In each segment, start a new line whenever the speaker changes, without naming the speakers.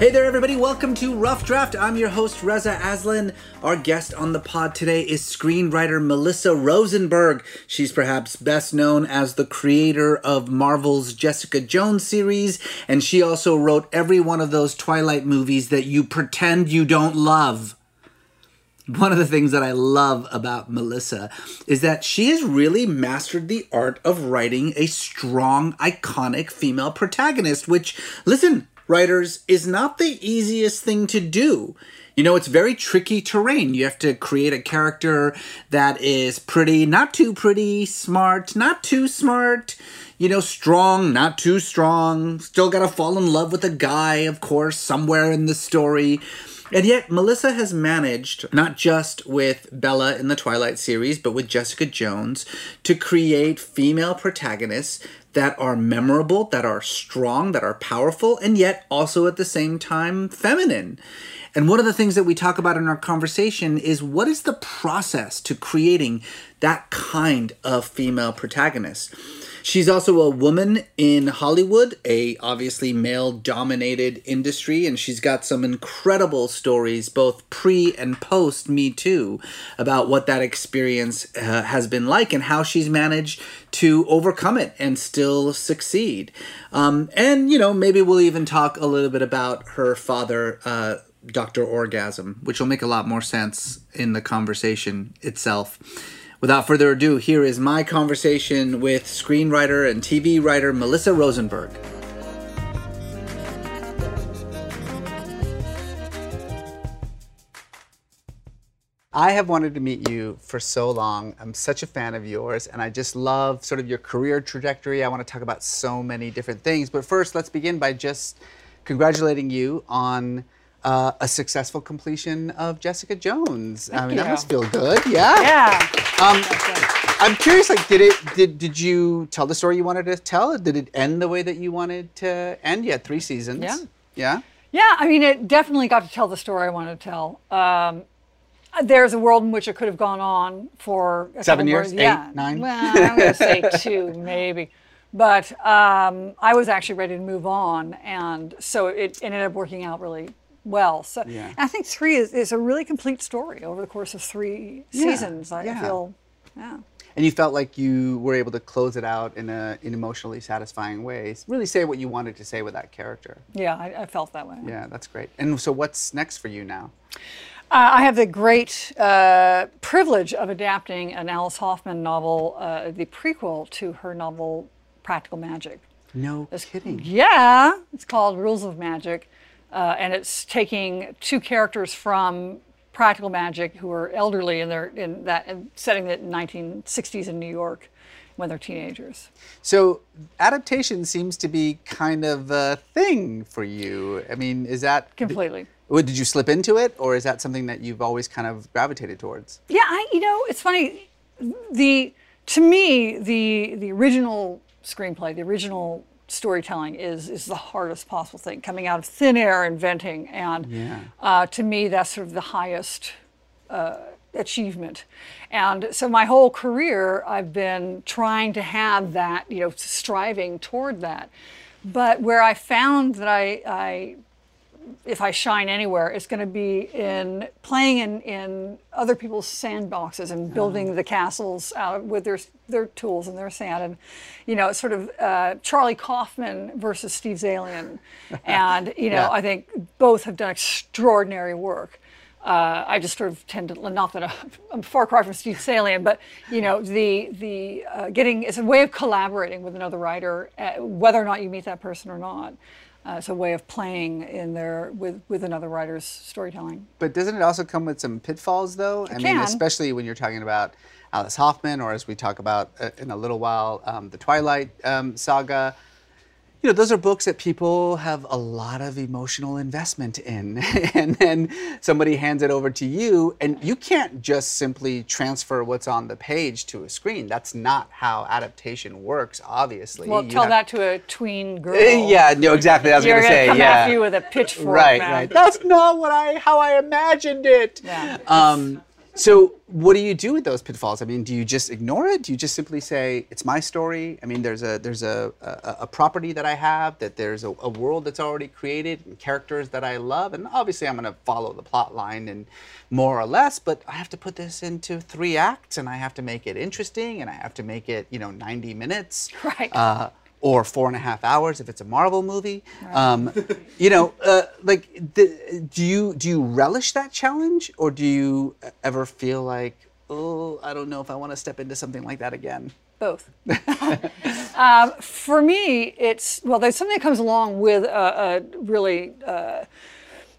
Hey there, everybody. Welcome to Rough Draft. I'm your host, Reza Aslan. Our guest on the pod today is screenwriter Melissa Rosenberg. She's perhaps best known as the creator of Marvel's Jessica Jones series, and she also wrote every one of those Twilight movies that you pretend you don't love. One of the things that I love about Melissa is that she has really mastered the art of writing a strong, iconic female protagonist, which, listen, writers, is not the easiest thing to do. You know, it's very tricky terrain. You have to create a character that is pretty, not too pretty, smart, not too smart, you know, strong, not too strong. Still gotta fall in love with a guy, of course, somewhere in the story. And yet, Melissa has managed, not just with Bella in the Twilight series, but with Jessica Jones, to create female protagonists that are memorable, that are strong, that are powerful, and yet also at the same time feminine. And one of the things that we talk about in our conversation is what is the process to creating that kind of female protagonist? She's also a woman in Hollywood, a obviously male dominated industry, and she's got some incredible stories, both pre and post Me Too, about what that experience uh, has been like and how she's managed to overcome it and still succeed. Um, and, you know, maybe we'll even talk a little bit about her father. Uh, Dr. Orgasm, which will make a lot more sense in the conversation itself. Without further ado, here is my conversation with screenwriter and TV writer Melissa Rosenberg. I have wanted to meet you for so long. I'm such a fan of yours, and I just love sort of your career trajectory. I want to talk about so many different things. But first, let's begin by just congratulating you on uh, a successful completion of Jessica Jones.
Thank
I mean,
you.
that must feel good. Yeah.
Yeah.
Um, I'm curious. Like, did it? Did did you tell the story you wanted to tell? Did it end the way that you wanted to end? Had three seasons.
Yeah.
Yeah.
Yeah, I mean, it definitely got to tell the story I wanted to tell. Um, there's a world in which it could have gone on for a
Seven years? Eight?
yeah.
Nine?
Well, I'm going to say two, maybe. But um, I was actually ready to move on, and so it ended up working out really well. So
Yeah.
I think three is, is a really complete story over the course of three
Yeah,
seasons. I
yeah.
feel, yeah.
And you felt like you were able to close it out in a in emotionally satisfying ways. Really say what you wanted to say with that character.
Yeah, I, I felt that way.
Yeah, that's great. And so, what's next for you now?
Uh, I have the great uh, privilege of adapting an Alice Hoffman novel, uh, the prequel to her novel Practical Magic.
No kidding.
Yeah, it's called Rules of Magic, uh, and it's taking two characters from Practical Magic who are elderly in their in that in setting it in 1960s in New York when they're teenagers.
So adaptation seems to be kind of a thing for you. I mean, is that
Completely.
What, did you slip into it, or is that something that you've always kind of gravitated towards?
Yeah, I you know it's funny. The to me the the original screenplay, the original storytelling is is the hardest possible thing. Coming out of thin air, inventing, and
Yeah.
uh, to me that's sort of the highest uh, achievement. And so my whole career I've been trying to have that, you know, striving toward that. But where I found that I, I if I shine anywhere, it's going to be in playing in, in other people's sandboxes and building the castles out with their their tools and their sand, and you know, it's sort of uh, Charlie Kaufman versus Steve Zaillian, and you know,
Yeah.
I think both have done extraordinary work. Uh, I just sort of tend to not that I'm far cry from Steve Zaillian, but you know the the uh, getting it's a way of collaborating with another writer, uh, whether or not you meet that person or not. Uh, it's a way of playing in there with, with another writer's storytelling.
But doesn't it also come with some pitfalls, though? I mean, especially when you're talking about Alice Hoffman, or as we talk about uh, in a little while, um, the Twilight um, saga. You know, those are books that people have a lot of emotional investment in, and then somebody hands it over to you, and you can't just simply transfer what's on the page to a screen. That's not how adaptation works, obviously.
Well,
You
tell
have-
that to a tween girl.
Yeah, no, exactly. I was going to
gonna
say,
come
yeah.
after you with a pitchfork.
right,
man.
right. That's not what I how I imagined it.
Yeah.
Um, so what do you do with those pitfalls? I mean, do you just ignore it? Do you just simply say it's my story? I mean, there's a there's a a, a property that I have that there's a, a world that's already created and characters that I love, and obviously I'm going to follow the plot line and more or less, but I have to put this into three acts, and I have to make it interesting, and I have to make it you know 90 minutes.
Right.
Uh, or four and a half hours if it's a Marvel movie. Um, you know, uh, like, the, do you do you relish that challenge, or do you ever feel like, oh, I don't know if I want to step into something like that again?
Both. um, for me, it's well. There's something that comes along with a, a really uh,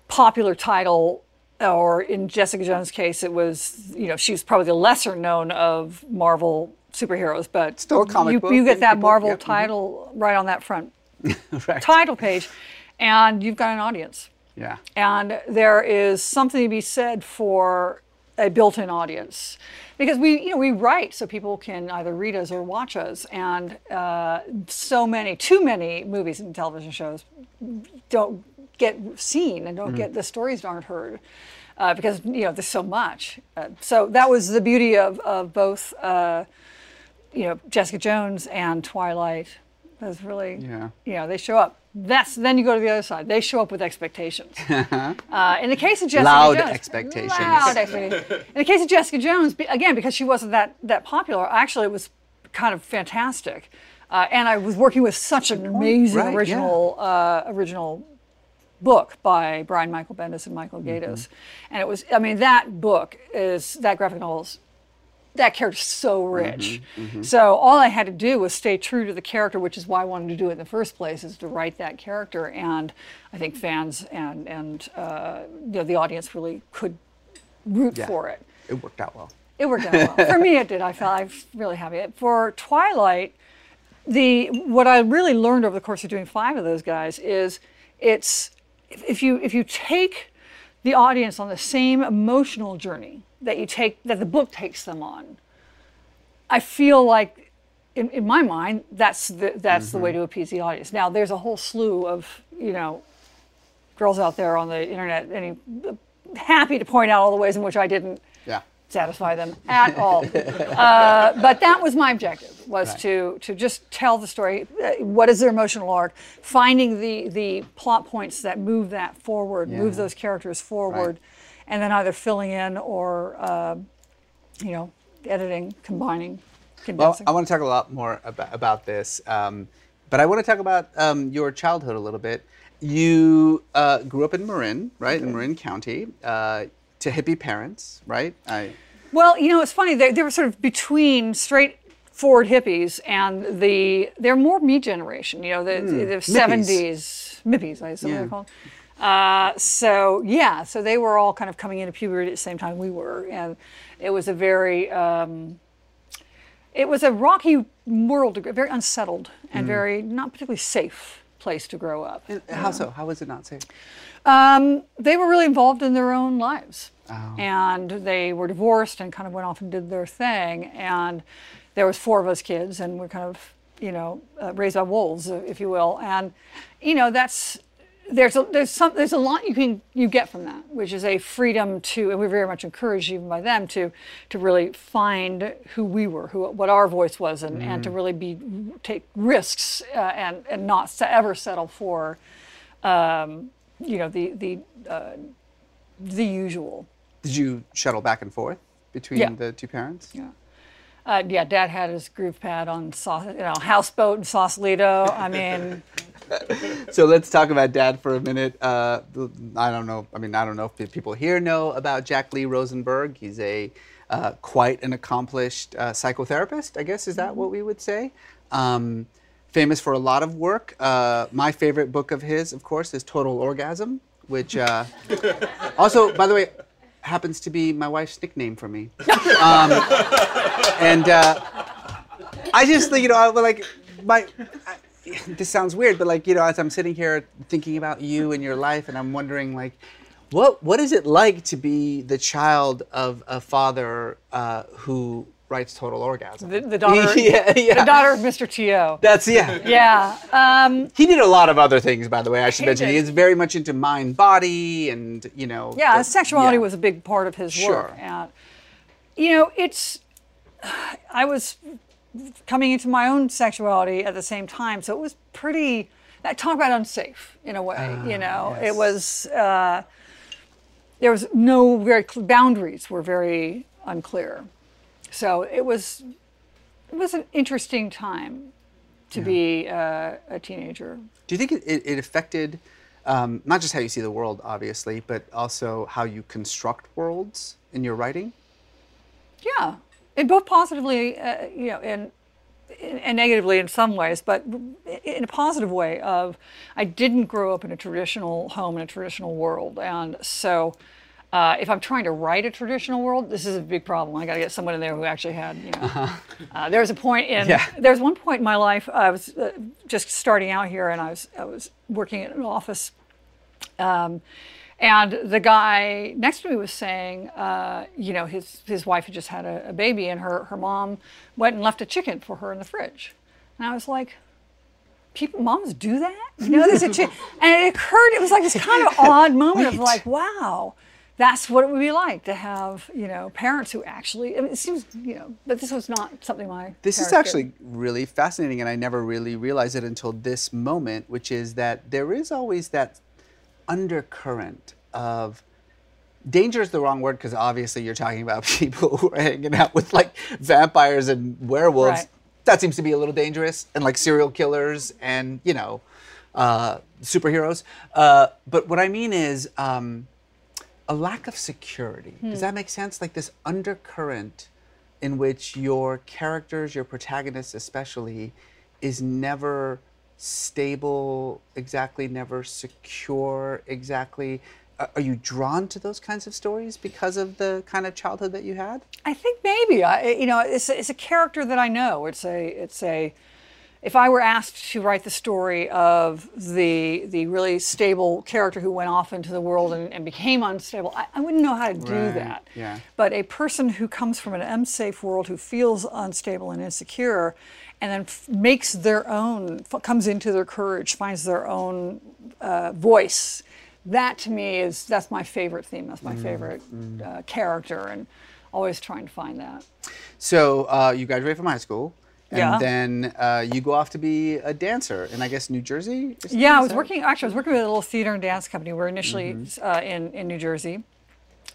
popular title, or in Jessica Jones' case, it was you know she was probably the lesser known of Marvel superheroes, but
Still a comic
you,
book
you get that Marvel
mhm.
title right on that front
right.
title page, and you've got an audience.
Yeah.
And there is something to be said for a built-in audience because we, you know, we write so people can either read us or watch us. And uh, so many, too many movies and television shows don't get seen and don't get the stories aren't heard uh, because you know there's so much. Uh, so that was the beauty of of both, uh, you know, Jessica Jones and Twilight. Was really,
Yeah.
you know, they show up. That's then you go to the other side. They show up with expectations. uh, in the case of Jessica
Loud
Jones,
expectations.
loud expectations. In the case of Jessica Jones, again because she wasn't that that popular, actually it was kind of fantastic. Uh, and I was working with such an amazing
Right, yeah.
original uh, original book by Brian Michael Bendis and Michael Gaydos.
Mm-hmm.
And it was, I mean, that book is, that graphic novel is, that character's so rich.
Mm-hmm,
So all I had to do was stay true to the character, which is why I wanted to do it in the first place, is to write that character. And I think fans and, and uh, you know, the audience really could root
Yeah.
for it.
It worked out well.
It worked out well. For me, it did. I felt I was really happy. For Twilight, the what I really learned over the course of doing five of those guys is it's if you if you take the audience on the same emotional journey that you take that the book takes them on, I feel like in, in my mind that's the that's the way to appease the audience. Now there's a whole slew of you know girls out there on the internet, and happy to point out all the ways in which I didn't
Yeah.
satisfy them at all. uh, but that was my objective was
Right.
to to just tell the story. Uh, what is their emotional arc? Finding the the plot points that move that forward, move those characters forward, and then either filling in or uh, you know editing, combining,
Well. I want to talk a lot more about, about this, um, but I want to talk about um, your childhood a little bit. You uh, grew up in Marin, right, in Marin County, uh, to hippie parents, right? I,
Well, you know, it's funny. They, they were sort of between straightforward hippies and the they're more me generation. You know, the, the seventies mippies, I suppose
Yeah.
they're called. Uh, so yeah, so they were all kind of coming into puberty at the same time we were, and it was a very um, it was a rocky world, very unsettled and very not particularly safe place to grow up.
how so? How was it not safe?
Um, they were really involved in their own lives,
Oh.
and they were divorced and kind of went off and did their thing. And there was four of us kids, and we're kind of, you know, uh, raised by wolves, if you will. And, you know, that's there's a there's some there's a lot you can you get from that, which is a freedom to, and we're very much encouraged even by them to to really find who we were, who what our voice was, and, and to really be take risks uh, and and not ever settle for um, you know the the uh, the usual.
Did you shuttle back and forth between
Yeah.
the two parents?
Yeah. Uh, yeah, Dad had his groove pad on, you know, houseboat in Sausalito. I mean,
So let's talk about Dad for a minute. Uh, I don't know. I mean, I don't know if people here know about Jack Lee Rosenberg. He's a uh, quite an accomplished uh, psychotherapist. I guess is that what we would say? Um, famous for a lot of work. Uh, my favorite book of his, of course, is Total Orgasm, which uh, also, by the way, happens to be my wife's nickname for me. Um, and uh, I just think, you know, I, like my. I, this sounds weird, but like you know, as I'm sitting here thinking about you and your life, and I'm wondering like, what what is it like to be the child of a father uh, who writes Total Orgasm?
The, the daughter,
yeah, yeah.
the daughter of Mr. T.O.
That's yeah.
Yeah. Um,
He did a lot of other things, by the way. I should
He
mention
did.
he is very much into mind, body, and you know.
yeah,
the-
sexuality
yeah.
was a big part of his
Sure.
work. And, you know, it's, I was coming into my own sexuality at the same time, so it was pretty, I talk about unsafe in a way, you know.
yes.
It was, uh, there was no very, boundaries were very unclear. So it was, it was an interesting time to be uh, a teenager.
Do you think it, it, it affected um, not just how you see the world, obviously, but also how you construct worlds in your writing?
Yeah, and both positively, uh, you know, and and negatively in some ways, but in a positive way. Of I didn't grow up in a traditional home in a traditional world, and so. Uh, if I'm trying to write a traditional world, this is a big problem. I got to get someone in there who actually had, you know. Uh, there was a point in
Yeah.
there was one point in my life I was uh, just starting out here, and I was I was working in an office um, and the guy next to me was saying, uh, you know, his, his wife had just had a, a baby and her, her mom went and left a chicken for her in the fridge. And I was like, people, moms do that? You know, there's a chicken. And it occurred, it was like this kind of odd moment of like, wow, that's what it would be like to have, you know, parents who actually, I mean, it seems, you know, but this was not something my
This is
parents did.
actually really fascinating, and I never really realized it until this moment, which is that there is always that undercurrent of danger is the wrong word because obviously you're talking about people who are hanging out with like vampires and werewolves.
Right.
That seems to be a little dangerous, and like serial killers and you know uh, superheroes. Uh, but what I mean is um, a lack of security. Does that make sense? Like this undercurrent in which your characters, your protagonists especially, is never stable exactly, never secure exactly. Are you drawn to those kinds of stories because of the kind of childhood that you had?
I think maybe I, you know, it's a, it's a character that I know. It's a, it's a. If I were asked to write the story of the the really stable character who went off into the world and, and became unstable, I, I wouldn't know how to do
Right,
that.
yeah.
But a person who comes from an unsafe world, who feels unstable and insecure, and then f- makes their own, f- comes into their courage, finds their own uh, voice. That to me is that's my favorite theme. That's
Mm,
my favorite uh, character, and always trying to find that.
So uh, you graduate from high school, and
Yeah.
then uh, you go off to be a dancer in, I guess, New Jersey.
Yeah, I was working. Actually, I was working with a little theater and dance company. We were initially
Mm-hmm.
uh, in in New Jersey,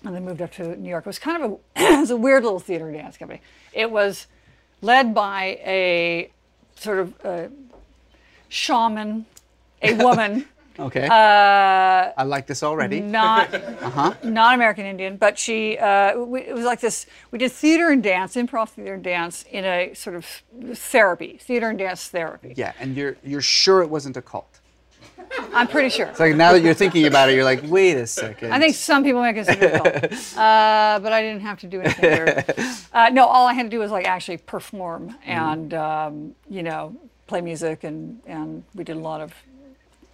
and then moved up to New York. It was kind of a it was a weird little theater and dance company. It was led by a sort of uh, shaman, a woman,
Okay.
uh,
I like this already.
not
Uh-huh.
not American Indian, but she. Uh, we, it was like this. We did theater and dance, improv theater and dance, in a sort of therapy, theater and dance therapy.
Yeah, and you're you're sure it wasn't a cult.
I'm pretty sure.
It's like now that you're thinking about it, you're like, wait a second.
I think some people might consider it cult. Uh, but I didn't have to do anything weird. Uh, no, all I had to do was like actually perform and um, you know play music and and we did a lot of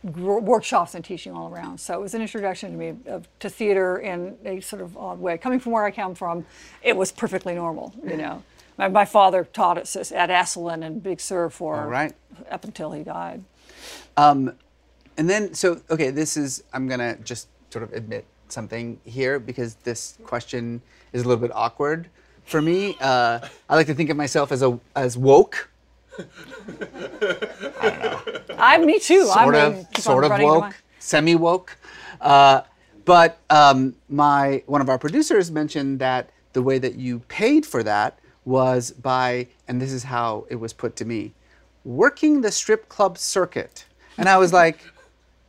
workshops and teaching all around. So it was an introduction to me of, to theater in a sort of odd way. Coming from where I come from, it was perfectly normal. You know, my, my father taught us at Esalen and Big Sur for
right.
up until he died.
Um, and then, so okay, this is I'm gonna just sort of admit something here because this question is a little bit awkward for me. Uh, I like to think of myself as a as woke,
I, me too. I'm
sort
gonna
of, sort of woke, semi woke. Uh, but um, my one of our producers mentioned that the way that you paid for that was by, and this is how it was put to me, working the strip club circuit. And I was like,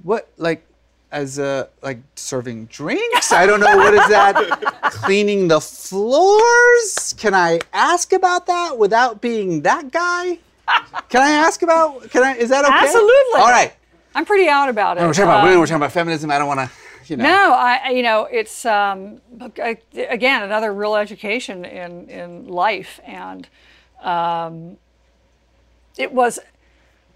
what, like, as a, like serving drinks? I don't know, what is that? Cleaning the floors? Can I ask about that without being that guy? Can I ask about? Can I? Is that okay?
Absolutely.
All right.
I'm pretty out about it.
No, We're talking about
Um,
women. We're talking about feminism. I don't want to. You know.
No, I, I- you know, it's um, again another real education in in life, and um, it was.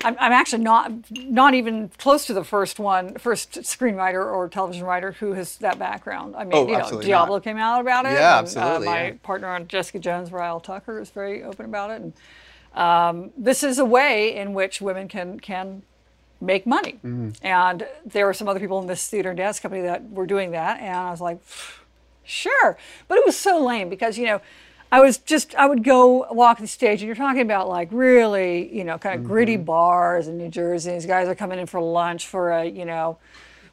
I'm, I'm actually not not even close to the first one, first screenwriter or television writer who has that background. I mean,
Oh,
you know, Diablo
not.
came out about it.
Yeah,
and,
absolutely,
Uh, my
yeah.
partner on Jessica Jones, Raelle Tucker, is very open about it, and um, this is a way in which women can can make money.
Mm-hmm.
And there were some other people in this theater and dance company that were doing that, and I was like, sure. But it was so lame because you know, I was just I would go walk the stage, and you're talking about like really you know kind of gritty
Mm-hmm.
bars in New Jersey. These guys are coming in for lunch for a you know.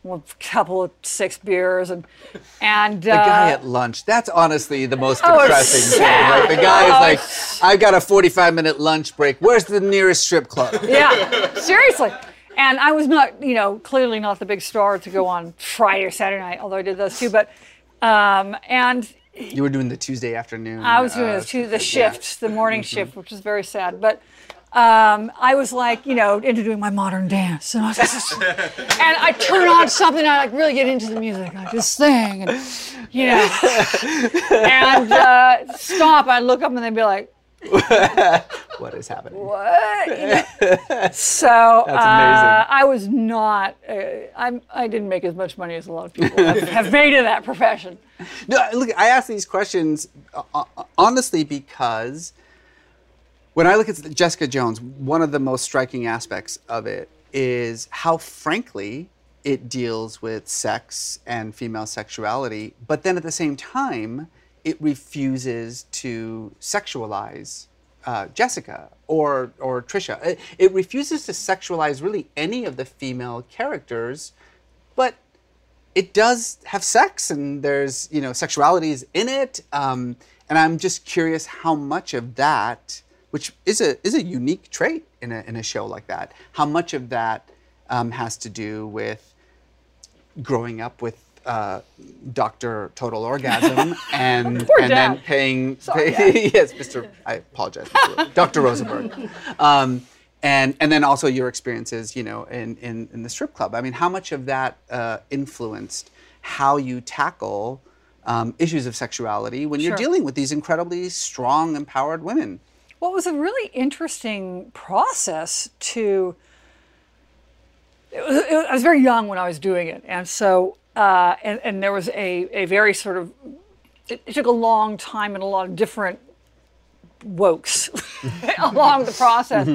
A couple of six beers and and
The guy
uh,
at lunch. That's honestly the most
Oh,
depressing thing.
sad.
Like the guy
Oh,
is like, I've got a 45 minute lunch break. Where's the nearest strip club?
yeah, seriously. And I was not, you know, clearly not the big star to go on Friday or Saturday night, although I did those too. But um, and
You were doing the Tuesday afternoon.
I was doing
uh,
too, the shift, the morning shift, which was very sad. But um, I was like, you know, into doing my modern dance, and I and I turn on something, and I like really get into the music, I just sing, and you know, and uh, stop. I look up, and they'd be like,
What is happening?
what? You know? so uh, I was not. Uh, I'm. I didn't make as much money as a lot of people have, have made in that profession.
No, look, I ask these questions uh, uh, honestly because when I look at Jessica Jones, one of the most striking aspects of it is how frankly it deals with sex and female sexuality, but then at the same time, it refuses to sexualize uh, Jessica or or Trisha. It, it refuses to sexualize really any of the female characters, but it does have sex and there's you know sexualities in it um, and i'm just curious how much of that which is a is a unique trait in a, in a show like that how much of that um, has to do with growing up with uh, Dr. Total Orgasm and and then paying,
Sorry,
pay- yes, Mr. I apologize, Dr. Rosenberg, um, and and then also your experiences, you know, in, in in the strip club. I mean, how much of that uh, influenced how you tackle um, issues of sexuality when you're dealing with these incredibly strong, empowered women?
Well, it was a really interesting process to. It was, it was- I was very young when I was doing it, and so uh, and and there was a a very sort of. It, it took a long time and a lot of different wokes along the process,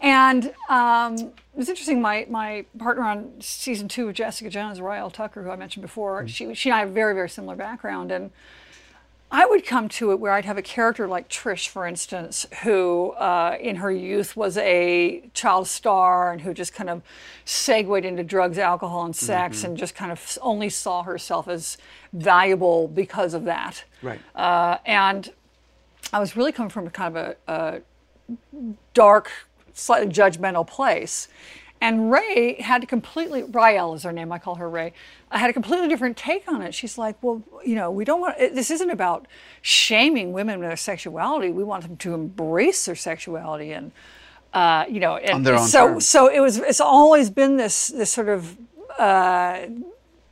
and um, it was interesting. My my partner on season two of Jessica Jones, Raelle Tucker, who I mentioned before, she she and I have a very very similar background, and I would come to it where I'd have a character like Trish, for instance, who uh, in her youth was a child star and who just kind of segued into drugs, alcohol, and sex and just kind of only saw herself as valuable because of that.
Right.
Uh, and I was really coming from a kind of a, a dark, slightly judgmental place. And Ray had to completely, Raelle is her name, I call her Ray. I had a completely different take on it. She's like, well, you know, we don't want, this isn't about shaming women and their sexuality. We want them to embrace their sexuality and, uh, you know, and
On their own
so,
terms.
so it was, it's always been this, this sort of, uh,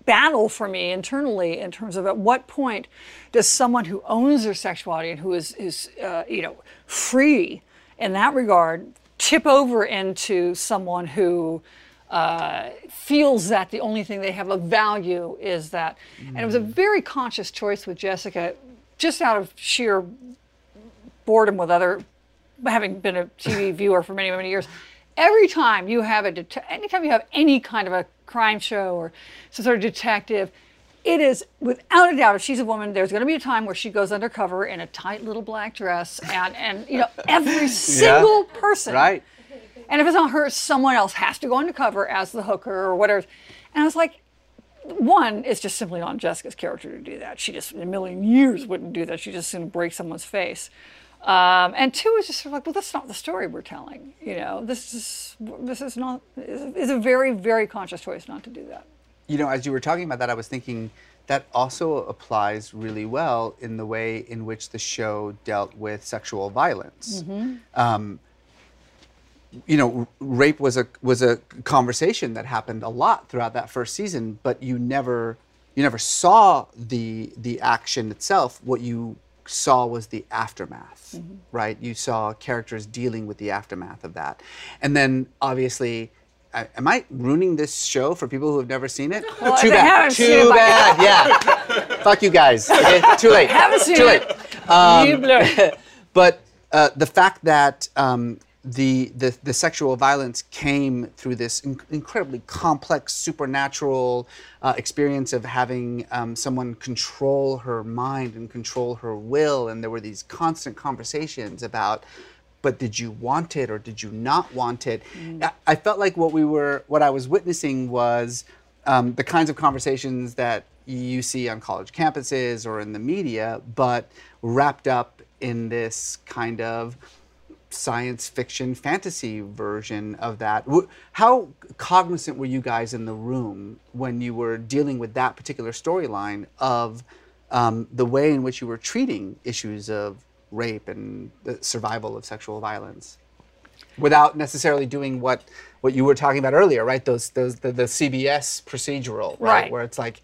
battle for me internally in terms of at what point does someone who owns their sexuality and who is, is uh, you know, free in that regard tip over into someone who uh, feels that the only thing they have of value is that. And it was a very conscious choice with Jessica, just out of sheer boredom with other, having been a TV viewer for many, many years. Every time you have a, det- anytime you have any kind of a crime show or some sort of detective, it is without a doubt, if she's a woman, there's going to be a time where she goes undercover in a tight little black dress, and and you know every single person,
Right.
and if it's not her, someone else has to go undercover as the hooker or whatever. And I was like, one, it's just simply not Jessica's character to do that. She just in a million years wouldn't do that. She just soon break someone's face. Um, and two is just sort of like, well, that's not the story we're telling. You know, this is this is not is a very very conscious choice not to do that.
You know, as you were talking about that, I was thinking that also applies really well in the way in which the show dealt with sexual violence. Um, you know, rape was a was a conversation that happened a lot throughout that first season, but you never you never saw the the action itself. What you saw was the aftermath,
Mm-hmm.
right? You saw characters dealing with the aftermath of that, and then obviously. I, am I ruining this show for people who have never seen it?
Well,
Too bad. Too bad. Yeah. Fuck you guys. Okay? Too late.
Haven't seen
Too late. Um, but uh, the fact that um, the, the the sexual violence came through this in- incredibly complex supernatural uh, experience of having um, someone control her mind and control her will, and there were these constant conversations about. But did you want it or did you not want it? I, I felt like what we were, what I was witnessing was um, the kinds of conversations that you see on college campuses or in the media, but wrapped up in this kind of science fiction fantasy version of that. How cognizant were you guys in the room when you were dealing with that particular storyline of um, the way in which you were treating issues of rape and the survival of sexual violence? Without necessarily doing what what you were talking about earlier, right? Those those the, the CBS procedural, right?
Right.
Where it's like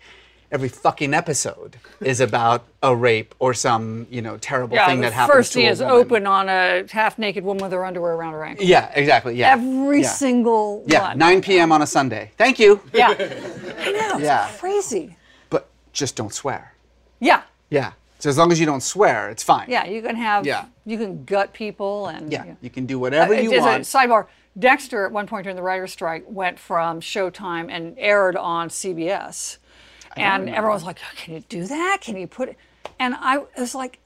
every fucking episode is about a rape or some you know terrible
yeah,
thing that happens
first
to
scene
a
is
woman.
open on a half-naked woman with her underwear around her ankle.
Yeah, exactly. Yeah.
Every
yeah.
single
Yeah,
one.
9 p.m. on a Sunday. Thank you.
Yeah, I know. It's
Yeah.
crazy.
But just don't swear.
Yeah,
Yeah. So as long as you don't swear, it's fine.
yeah. You can have.
Yeah.
You can gut people and.
Yeah.
you know.
You can do whatever
Uh,
you want.
A sidebar: Dexter, at one point during the writer's strike, went from Showtime and aired on CBS, and everyone was like, "Can you do that? Can you put it?" And I was like,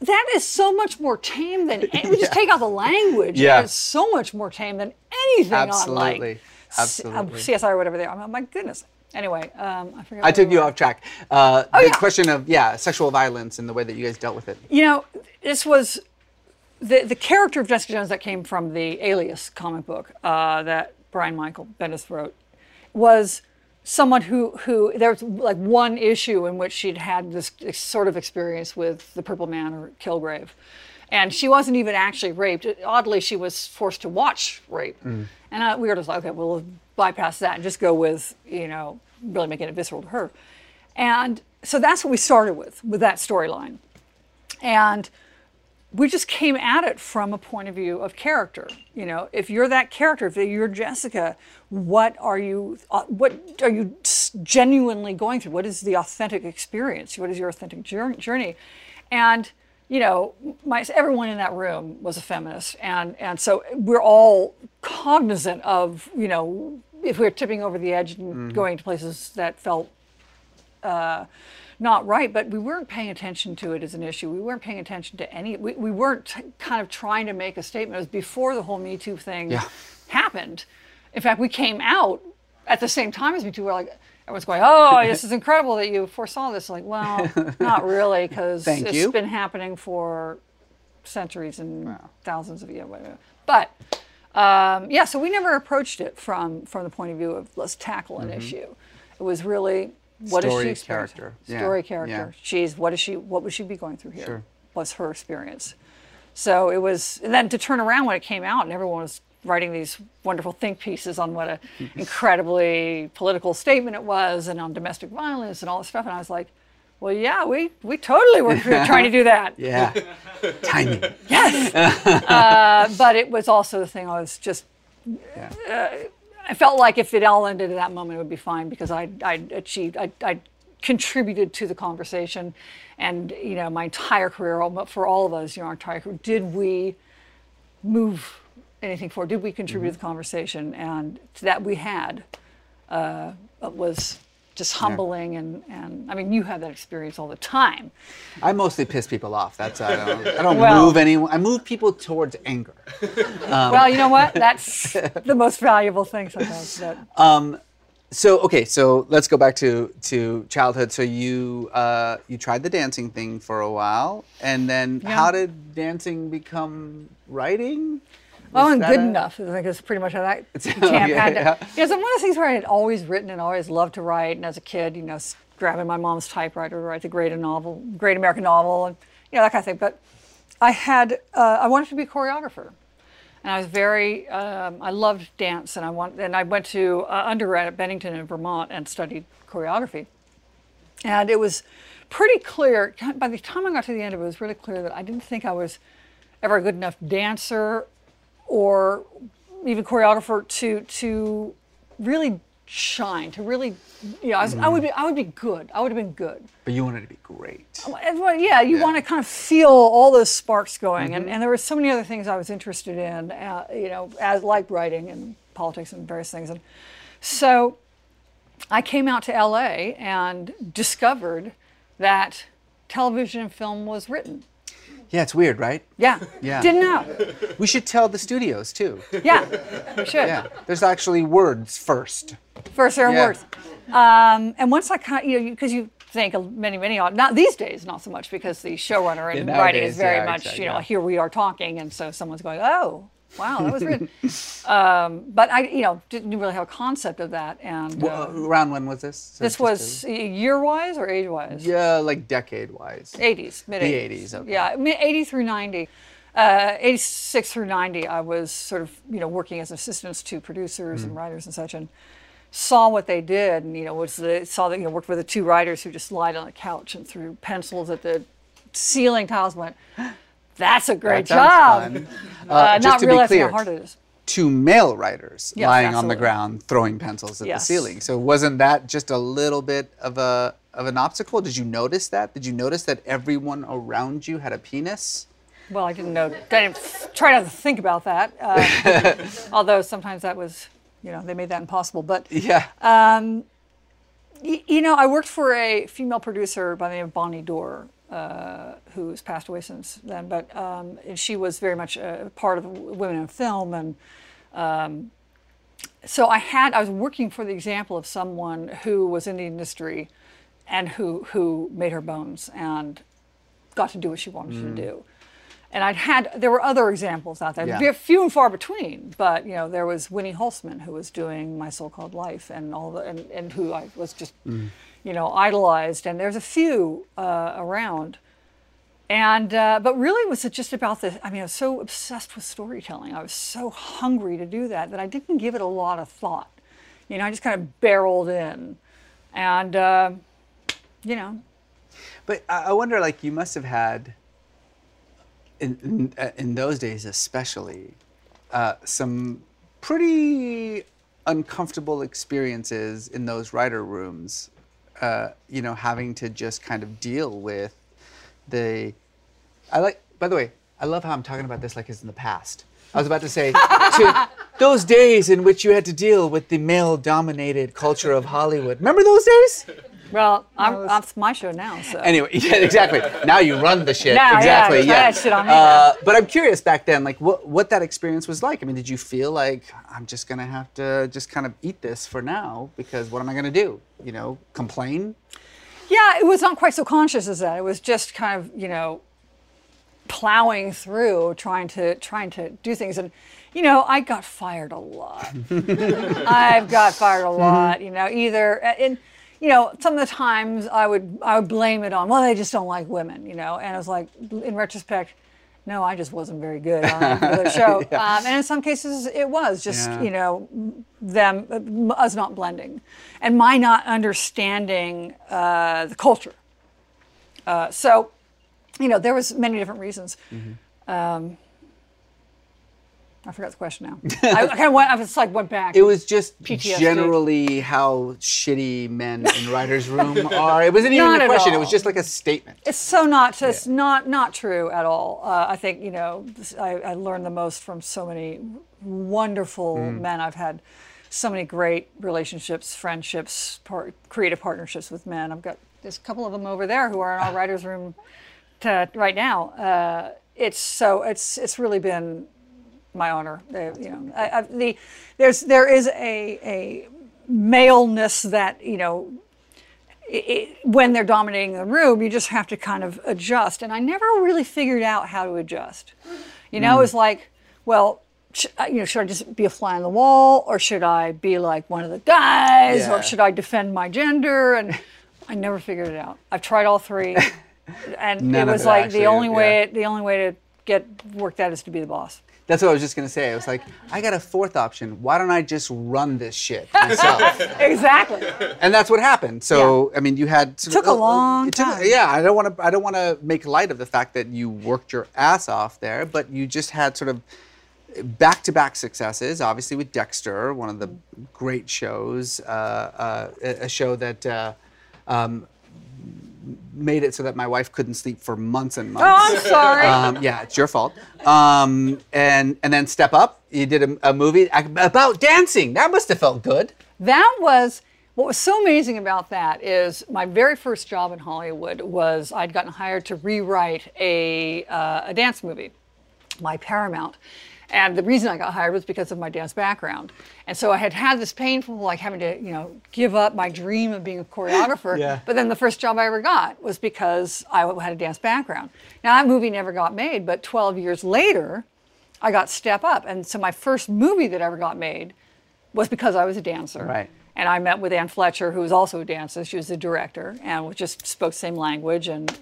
"That is so much more tame than we just take out the language.
Yeah.
it's so much more tame than anything on
Absolutely.
like C-
Absolutely.
uh, CSI or whatever they are. Like, my goodness. Anyway, um, I forgot.
I took you off track. Uh, the
Oh, yeah.
question of yeah, sexual violence and the way that you guys dealt with it.
You know, this was the the character of Jessica Jones that came from the Alias comic book uh, that Brian Michael Bendis wrote was someone who who there was like one issue in which she'd had this ex- sort of experience with the Purple Man or Kilgrave. And she wasn't even actually raped. Oddly, she was forced to watch rape. And uh, we were just like, okay, we'll bypass that and just go with, you know, really making it visceral to her. And so that's what we started with, with that storyline. And we just came at it from a point of view of character. You know, if you're that character, if you're Jessica, what are you? Uh, what are you genuinely going through? What is the authentic experience? What is your authentic journey? And you know, my, everyone in that room was a feminist, and and so we're all cognizant of you know if we're tipping over the edge and mm-hmm. going to places that felt uh, not right, but we weren't paying attention to it as an issue. We weren't paying attention to any, we, we weren't t- kind of trying to make a statement. It was before the whole Me Too thing
Yeah.
happened. In fact, we came out at the same time as Me Too. We're like, everyone's going, oh, this is incredible that you foresaw this. Like, well, not really, because it's
you.
been happening for centuries and thousands of years. whatever. But um, yeah, so we never approached it from from the point of view of let's tackle an issue. It was really what is.
Story,
she
character. Yeah,
Story
yeah.
character. She's what is she? What would she be going through here?
Sure.
Was her experience. So it was, and then to turn around when it came out, and everyone was writing these wonderful think pieces on what an incredibly political statement it was, and on domestic violence and all this stuff, and I was like, well, yeah, we we totally were trying to do that.
Yeah. Timing.
Yes. uh, but it was also the thing I was just,
Yeah.
I felt like if it all ended at that moment, it would be fine because I I achieved, I, I contributed to the conversation, and you know my entire career, for all of us, you know, our entire career, did we move anything for? Did we contribute to the conversation? And that we had uh, was just humbling and, and I mean you have that experience all the time.
I mostly piss people off. That's I don't. I don't
Well-
move anyone. I move people towards anger. Um,
well, you know what? That's the most valuable thing sometimes. That,
So okay, so let's go back to to childhood. So you uh, you tried the dancing thing for a while, and then
Yeah.
how did dancing become writing? Was
and good enough. I think it's pretty much how that camp
yeah,
had to.
yeah.
You know, it's one of those things where I had always written and always loved to write. And as a kid, you know, grabbing my mom's typewriter to write the great novel, great American novel, and you know that kind of thing. But I had, uh, I wanted to be a choreographer, and I was very um, I loved dance, and I want and I went to uh, undergrad at Bennington in Vermont and studied choreography, and it was pretty clear by the time I got to the end of it, it was really clear that I didn't think I was ever a good enough dancer or even choreographer to to really shine to really you know I, was, I would be I would be good. I would have been good.
But you wanted to be great.
well, yeah you want to kind of feel all those sparks going. And, and there were so many other things I was interested in uh, you know as like writing and politics and various things. And so I came out to LA and discovered that television and film was written
Yeah, it's weird, right?
yeah
Yeah.
didn't know
We should tell the studios too.
yeah we should
Yeah, there's actually words first.
First there are
Yeah.
words. Um, and once I kind of, you know, because you think many, many, not these days, not so much because the showrunner and
Yeah,
writing is very
yeah,
much,
exactly,
you know, here we are talking, and so someone's going, oh, wow, that was written. um, but I, you know, didn't really have a concept of that. And uh,
Uh, around when was this? So
this was year wise or age wise?
yeah, like decade wise.
80s, mid 80s.
The 80s, okay.
Yeah, mid 80 through 90. Uh, 86 through 90, I was sort of, you know, working as assistants to producers
Mm.
and writers and such, and saw what they did, and you know, was the saw that you know worked with the two writers who just lied on a couch and threw pencils at the ceiling tiles. and Went, that's a great
That
job. Uh,
just
not
to be
realizing
clear,
how hard it is.
two male writers
Yes,
lying on the ground throwing pencils at
Yes.
the ceiling. So wasn't that just a little bit of a of an obstacle? Did you notice that? Did you notice that everyone around you had a penis?
Well, I didn't know. I didn't try not to think about that. Uh, although sometimes that was, you know, they made that impossible. But
Yeah.
Y- You know, I worked for a female producer by the name of Bonnie Dorr, uh, who's passed away since then. But um, she was very much a part of Women in Film, and um, so I had I was working for the example of someone who was in the industry, and who who made her bones and got to do what she wanted to do. And I'd had there were other examples out there,
Yeah.
Few and far between. But you know, there was Winnie Holzman who was doing My So-Called Life, and all the and, and who I was just you know idolized. And there's a few uh, around. And uh, but really, was it just about this. I mean, I was so obsessed with storytelling. I was so hungry to do that that I didn't give it a lot of thought. You know, I just kind of barreled in, and uh, you know,
But I I wonder, like, you must have had, in in, uh, in those days especially, uh, some pretty uncomfortable experiences in those writer rooms. Uh, you know, having to just kind of deal with the. I like. By the way, I love how I'm talking about this like it's in the past. I was about to say to those days in which you had to deal with the male-dominated culture of Hollywood. Remember those days?
Well, I'm, it's my show now, so.
Anyway, yeah, exactly. Now you run the shit.
Now, yeah,
exactly.
try that shit on me
Uh, but I'm curious back then, like what what that experience was like. I mean, did you feel like I'm just gonna have to just kind of eat this for now because what am I gonna do? You know, complain?
Yeah, it was not quite so conscious as that. It was just kind of, you know, plowing through, trying to trying to do things. And, you know, I got fired a lot. I've got fired a lot. You know, either and you know, some of the times I would I would blame it on well, they just don't like women. You know, and I was like, in retrospect. No, I just wasn't very good on the show, um, and in some cases it was just
Yeah.
you know them us not blending, and my not understanding uh, the culture. Uh, so, you know, there was many different reasons. Um, I forgot the question now. I kind of went. I was like went back.
It was just
PTSD.
generally how shitty men in writers' room are. It wasn't even
Not
a question. It was just like a statement.
It's so not. It's not not true at all. Uh, I think you know. I, I learned the most from so many wonderful men. I've had so many great relationships, friendships, par- creative partnerships with men. I've got there's a couple of them over there who are in our writers' room to, right now. Uh, it's so it's it's really been my honor. They, you know, I, I, the there's there is a a maleness that you know it, when they're dominating the room, you just have to kind of adjust. And I never really figured out how to adjust. You know, it's like, well, sh- uh, you know, should I just be a fly on the wall, or should I be like one of the guys,
Yeah.
or should I defend my gender? And I never figured it out. I've tried all three, and it was like the only way
yeah.
the only way to get work that is to be the boss.
That's what I was just gonna say. I was like, I got a fourth option. Why don't I just run this shit myself?
Exactly.
and that's what happened. So I mean, you had sort
Took
of-
a long
it took-
time.
yeah, I don't want to. I don't want to make light of the fact that you worked your ass off there, but you just had sort of back-to-back successes. Obviously, with Dexter, one of the great shows, uh, uh, a a show that. Uh, um, made it so that my wife couldn't sleep for months and months.
Oh, I'm sorry.
Um, yeah, it's your fault. Um, and and then Step Up, you did a, a movie about dancing. That must have felt good.
That was what was so amazing about that is my very first job in Hollywood was I'd gotten hired to rewrite a uh, a dance movie, my Paramount. And the reason I got hired was because of my dance background. And so I had had this painful, like having to, you know, give up my dream of being a choreographer.
Yeah.
But then the first job I ever got was because I had a dance background. Now that movie never got made, but 12 years later, I got Step Up. And so my first movie that ever got made was because I was a dancer.
Right.
And I met with Anne Fletcher, who was also a dancer. She was the director and we just spoke the same language. And,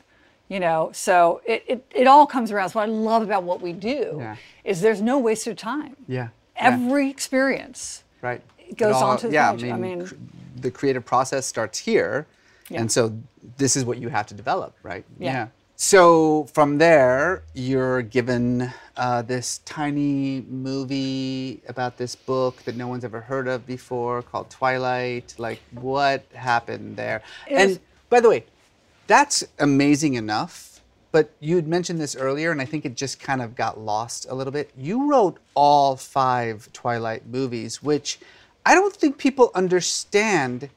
you know, so it, it, it all comes around. So what I love about what we do
Yeah.
is there's no wasted time.
Yeah.
Every experience.
right.
it goes
all-
on to the
yeah,
page. I
I mean,
mean-
cr- the creative process starts here,
Yeah.
and so this is what you have to develop, right?
Yeah.
So from there, you're given uh, this tiny movie about this book that no one's ever heard of before called Twilight. Like, what happened there?
It
and
was-
by the way, that's amazing enough. But you had mentioned this earlier, and I think it just kind of got lost a little bit. You wrote all five Twilight movies, which I don't think people understand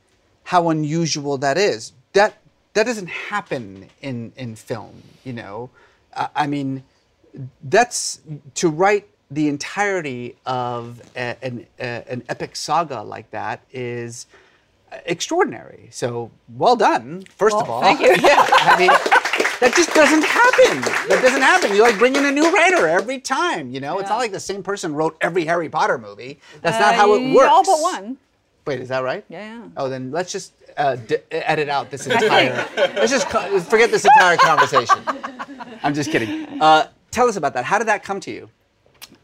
how unusual that is. That that doesn't happen in in film, you know. I, I mean, that's to write the entirety of a, an, a, an epic saga like that is extraordinary. So well done, first of all.
thank you.
yeah, I mean, that just doesn't happen. That doesn't happen. You like bring in a new writer every time. You know, it's not like the same person wrote every Harry Potter movie. That's not how it
Uh,
works.
All but one.
Wait, is that right?
Yeah, yeah.
Oh, then let's just uh, d- edit out this entire. let's just forget this entire conversation. I'm just kidding. Uh, tell us about that. How did that come to you?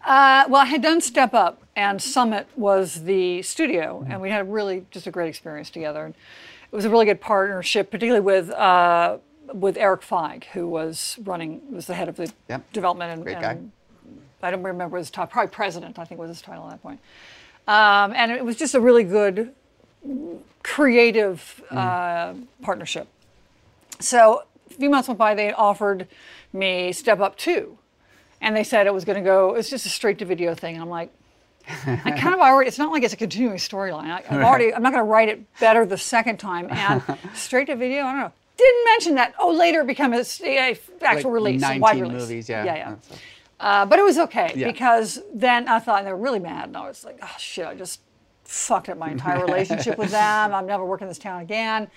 Uh, well, I had done Step Up, and Summit was the studio, and we had a really just a great experience together. And it was a really good partnership, particularly with uh, with Erik Feig, who was running was the head of the
Yep.
development and,
Great guy.
I don't remember his title, probably president, I think was his title at that point. Um, and it was just a really good, creative uh, partnership. So a few months went by, they offered me Step Up 2. And they said it was going to go, it's just a straight to video thing. And I'm like, I kind of already, it's not like it's a continuing storyline. I, I've already, I'm not going to write it better the second time. And straight to video, I don't know. Didn't mention that. Oh, later become a, a, actual
Like
release, a
19
wide release.
movies, yeah.
Yeah, yeah. Uh, but it was okay
Yeah.
because then I thought they were really mad, and I was like, "Oh shit! I just fucked up my entire relationship with them. I'm never working in this town again."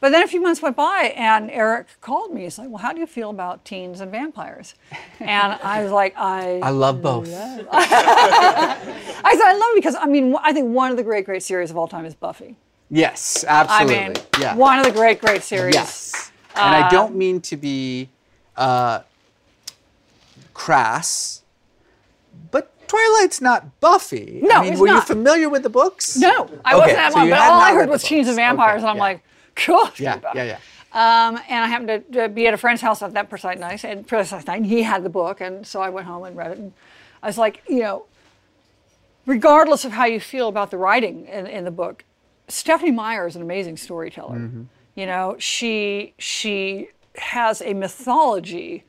But then a few months went by, and Erik called me. He's like, "Well, how do you feel about teens and vampires?" And I was like, "I."
I love both.
I said, "I love it because I mean, I think one of the great, great series of all time is Buffy.
Yes, absolutely.
I mean,
yeah.
one of the great, great series.
Yes. And I don't mean to be uh, crass, Twilight's not Buffy.
No,
I mean,
it's
were you familiar with the books?
No, I
Okay,
wasn't that
so
one. But all I heard was
the
teens and vampires,
Okay,
and I'm
yeah.
like, "Gosh."
Yeah, yeah, yeah.
Um, and I happened to, to be at a friend's house at that precise night, and precise night, and he had the book, and so I went home and read it. And I was like, you know, regardless of how you feel about the writing in, in the book, Stephenie Meyer is an amazing storyteller. You know, she she has a mythology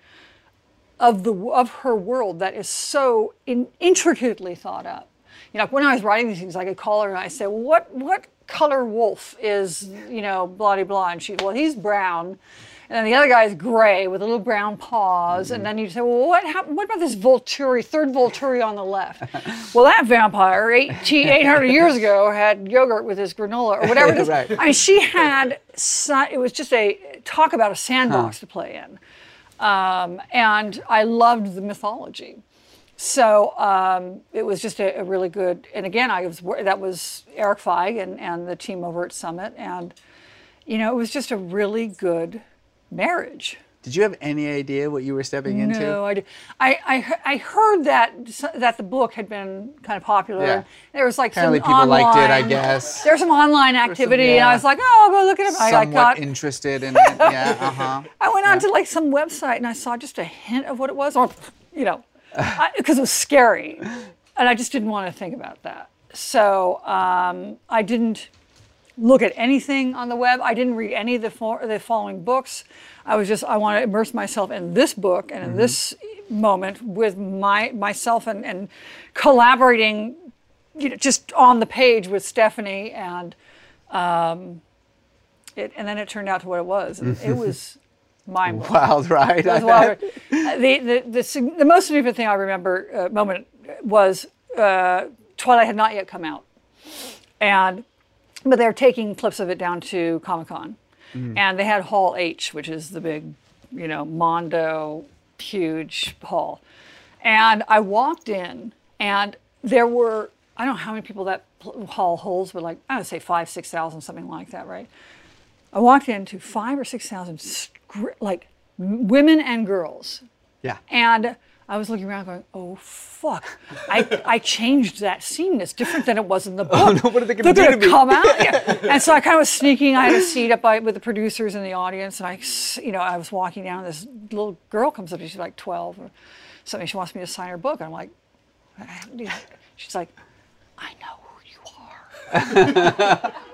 of the of her world that is so in, intricately thought up. You know, when I was writing these things, I could call her and I say, well, "What what color wolf is you know blah blah blah?" And she, well, he's brown, and then the other guy is gray with little brown paws. And mm-hmm. then you say, well, what happened? What about this Volturi, third Volturi on the left? well, that vampire 18, 800 years ago had yogurt with his granola or whatever it is.
Right.
I mean, she had it was just a talk about a sandbox to play in um, and I loved the mythology. So um, it was just a, a really good. And again, I was that was Erik Feig and, and the team over at Summit, and you know it was just a really good marriage.
Did you have any idea what you were stepping into?
No, I, did. I, I, I heard that that the book had been kind of popular.
Yeah.
There was like
Apparently
some
people
online,
liked it, I guess.
There's some online activity, and
yeah.
I was like, oh, I'll go look at it up. I,
Somewhat
got,
interested in it. Yeah. Uh huh.
I went on to like some website and I saw just a hint of what it was, or you know, because it was scary, and I just didn't want to think about that. So um, I didn't look at anything on the web. I didn't read any of the, fo- the following books. I was just I want to immerse myself in this book and in this moment with my myself and, and collaborating, you know, just on the page with Stephenie and. Um, it, and then it turned out to what it was. It was mind blowing.
Wild ride.
It was wild. Uh, the, the, the, the most significant thing I remember uh, moment was uh, Twilight had not yet come out, and but they're taking clips of it down to Comic Con, mm. and they had Hall H, which is the big, you know, Mondo, huge hall, and I walked in, and there were I don't know how many people that hall holds, but like I would say five, six thousand, something like that, right? I walked into five or six thousand like women and girls,
Yeah.
and I was looking around going, "Oh fuck! I, I changed that scene. It's different than it was in the oh, book.
Oh, no, what are they gonna
They're
do to me?"
come out?" Yeah. And so I kind of was sneaking. I had a seat up by, with the producers in the audience, and I, you know, I was walking down. And this little girl comes up. She's like twelve or something. She wants me to sign her book. And I'm like, she's like, I know who you are.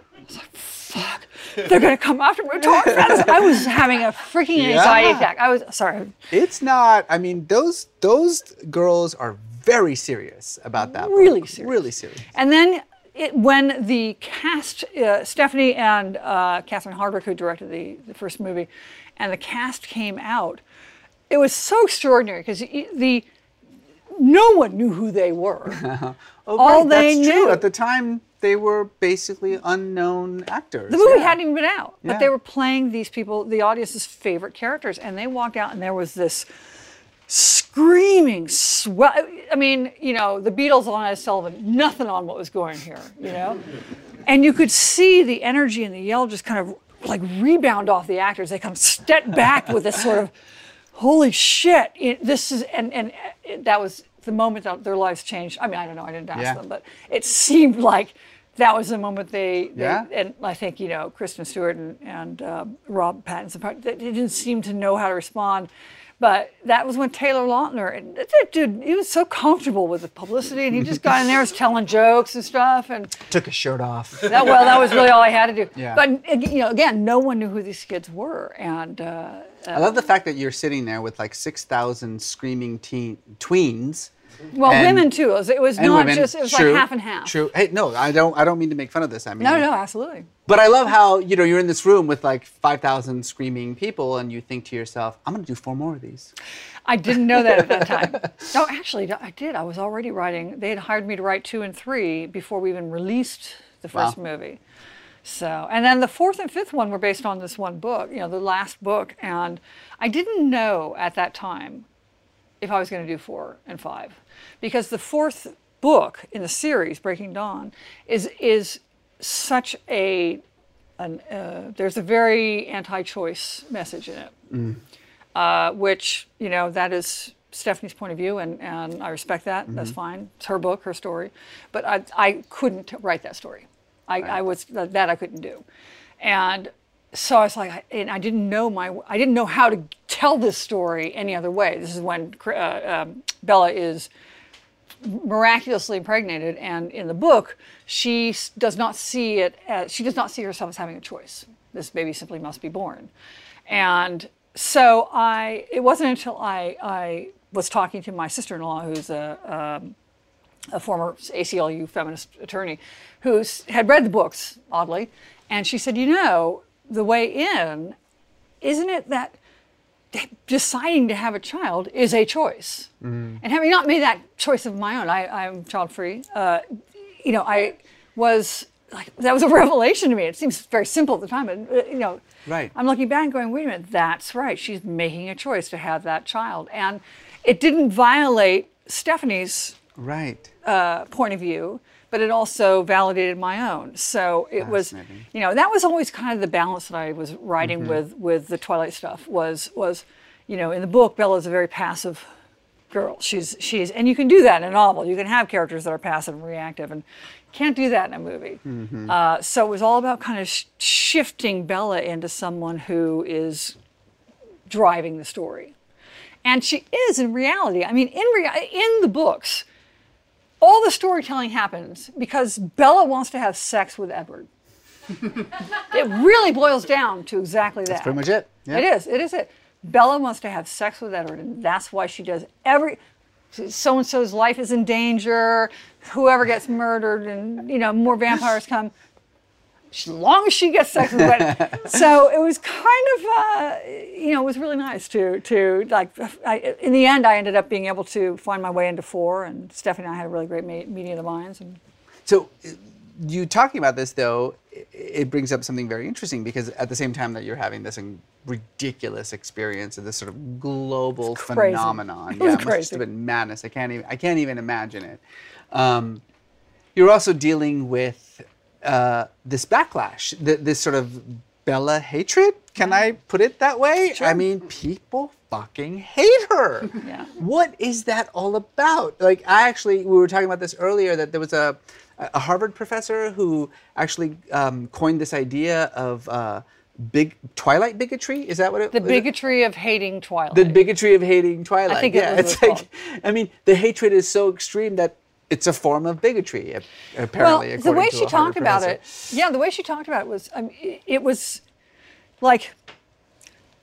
I was like, fuck. They're gonna come after me. Talk about this. I was having a freaking anxiety
Yeah.
attack. I was sorry.
It's not. I mean, those those girls are very serious about that. book.
Really serious.
Really serious.
And then it, when the cast, uh, Stephenie and uh, Catherine Hardwicke, who directed the, the first movie, and the cast came out, it was so extraordinary because the no one knew who they were.
Oh,
All
right,
they
that's true.
knew.
At the time, they were basically unknown actors.
The movie
Yeah.
hadn't even been out, but they were playing these people, the audience's favorite characters, and they walked out, and there was this screaming, swell. I mean, you know, the Beatles on Ed Sullivan, nothing on what was going here, you know, and you could see the energy and the yell just kind of like rebound off the actors. They kind of step back with this sort of, holy shit, it, this is, and and it, that was the moment that their lives changed. I mean, I don't know, I didn't ask
Yeah.
them, but it seemed like that was the moment they, they
Yeah.
and I think you know Kristen Stewart and, and uh, Rob Pattinson part- they didn't seem to know how to respond. But that was when Taylor Lautner, and that dude, he was so comfortable with the publicity, and he just got in there, was telling jokes and stuff, and
Took his shirt off.
that well, that was really all I had to do.
Yeah.
But you know, again, no one knew who these kids were, and uh,
I love the fact that you're sitting there with like 6,000 screaming teen tweens.
Well,
And-
women too. It was, it was not
women.
just it was
True,
like half and half.
True. Hey, no, I don't. I don't mean to make fun of this. I mean,
No, no, absolutely.
But I love how you know you're in this room with like 5,000 screaming people, and you think to yourself, "I'm going to do four more of these."
I didn't know that at that time. No, actually, I did. I was already writing. They had hired me to write two and three before we even released the first
Wow.
movie. So, and then the fourth and fifth one were based on this one book, you know, the last book. And I didn't know at that time if I was going to do four and five, because the fourth book in the series, Breaking Dawn, is is such a an, uh, there's a very anti-choice message in it, uh, which you know that is Stephenie's point of view, and, and I respect that. That's fine. It's her book, her story, but I I couldn't write that story. I, I was that I couldn't do, and so I was like, I- and I didn't know my I didn't know how to tell this story any other way. This is when uh, um, Bella is miraculously impregnated and in the book she does not see it as she does not see herself as having a choice this baby simply must be born and so i it wasn't until i i was talking to my sister-in-law who's a um, a former ACLU feminist attorney who had read the books, oddly, and she said, You know, the way in, isn't it that deciding to have a child is a choice? And having not made that choice of my own, I, I'm child free, uh, you know, I was like, that was a revelation to me. It seems very simple at the time, but, uh, you know,
Right.
I'm looking back and going, wait a minute, that's right. She's making a choice to have that child. And it didn't violate Stephenie's
Right.
uh, point of view but it also validated my own. So it was, you know, that was always kind of the balance that I was writing
Mm-hmm.
with with the Twilight stuff. Was was, you know, in the book, Bella's a very passive girl. She's she's, and you can do that in a novel. You can have characters that are passive and reactive, and can't do that in a movie. Uh, so it was all about kind of sh- shifting Bella into someone who is driving the story. And she is in reality. I mean, in rea- in the books, all the storytelling happens because Bella wants to have sex with Edward. it really boils down to exactly that. That's
pretty much it. Yeah.
It is. It is it. Bella wants to have sex with Edward, and that's why she does every. So and so's life is in danger. Whoever gets murdered, and you know more vampires come as long as she gets sex with Edward. so it was kind of, uh, you know, it was really nice to to like. I, in the end, I ended up being able to find my way into four, and Stephenie and I had a really great ma- meeting of the minds. And
So, you talking about this though, it brings up something very interesting because at the same time that you're having this ridiculous experience of this sort of global phenomenon,
It
yeah, must just
crazy.
have been madness. I can't even I can't even imagine it. Um, you're also dealing with uh, this backlash, th- this sort of Bella hatred. Can I put it that way? I mean, people fucking hate her.
Yeah.
What is that all about? Like, I actually, we were talking about this earlier that there was a, a Harvard professor who actually um, coined this idea of uh, big Twilight bigotry. Is that what it
the bigotry of hating Twilight.
The bigotry of hating Twilight.
I think it was
it's like, I mean, the hatred is so extreme that it's a form of bigotry. ap-
well,
Apparently,
the way she talked about it, yeah, the way she talked about it was, I mean, it- was like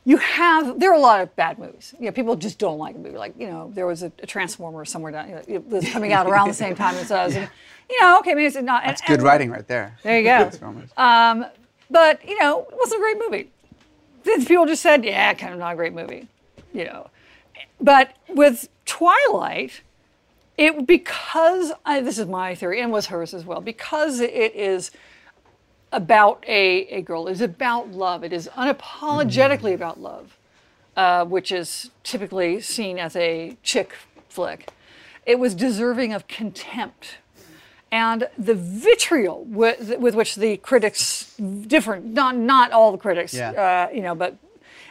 you have. There are a lot of bad movies. You know, people just don't like a movie. Like you know, there was a, a Transformer somewhere down. You know, it was coming out around the same time as us. And, you know, okay, maybe it's not.
That's good writing right there.
There you go.
Transformers.
Um, but you know, it wasn't a great movie. Then people just said, "Yeah, kind of not a great movie," you know. But with Twilight, it because I, this is my theory and was hers as well. Because it is about a, a girl, it is about love. It is unapologetically about love, uh, which is typically seen as a chick flick. It was deserving of contempt and the vitriol with, with which the critics, different, not not all the critics,
Yeah.
uh, you know, but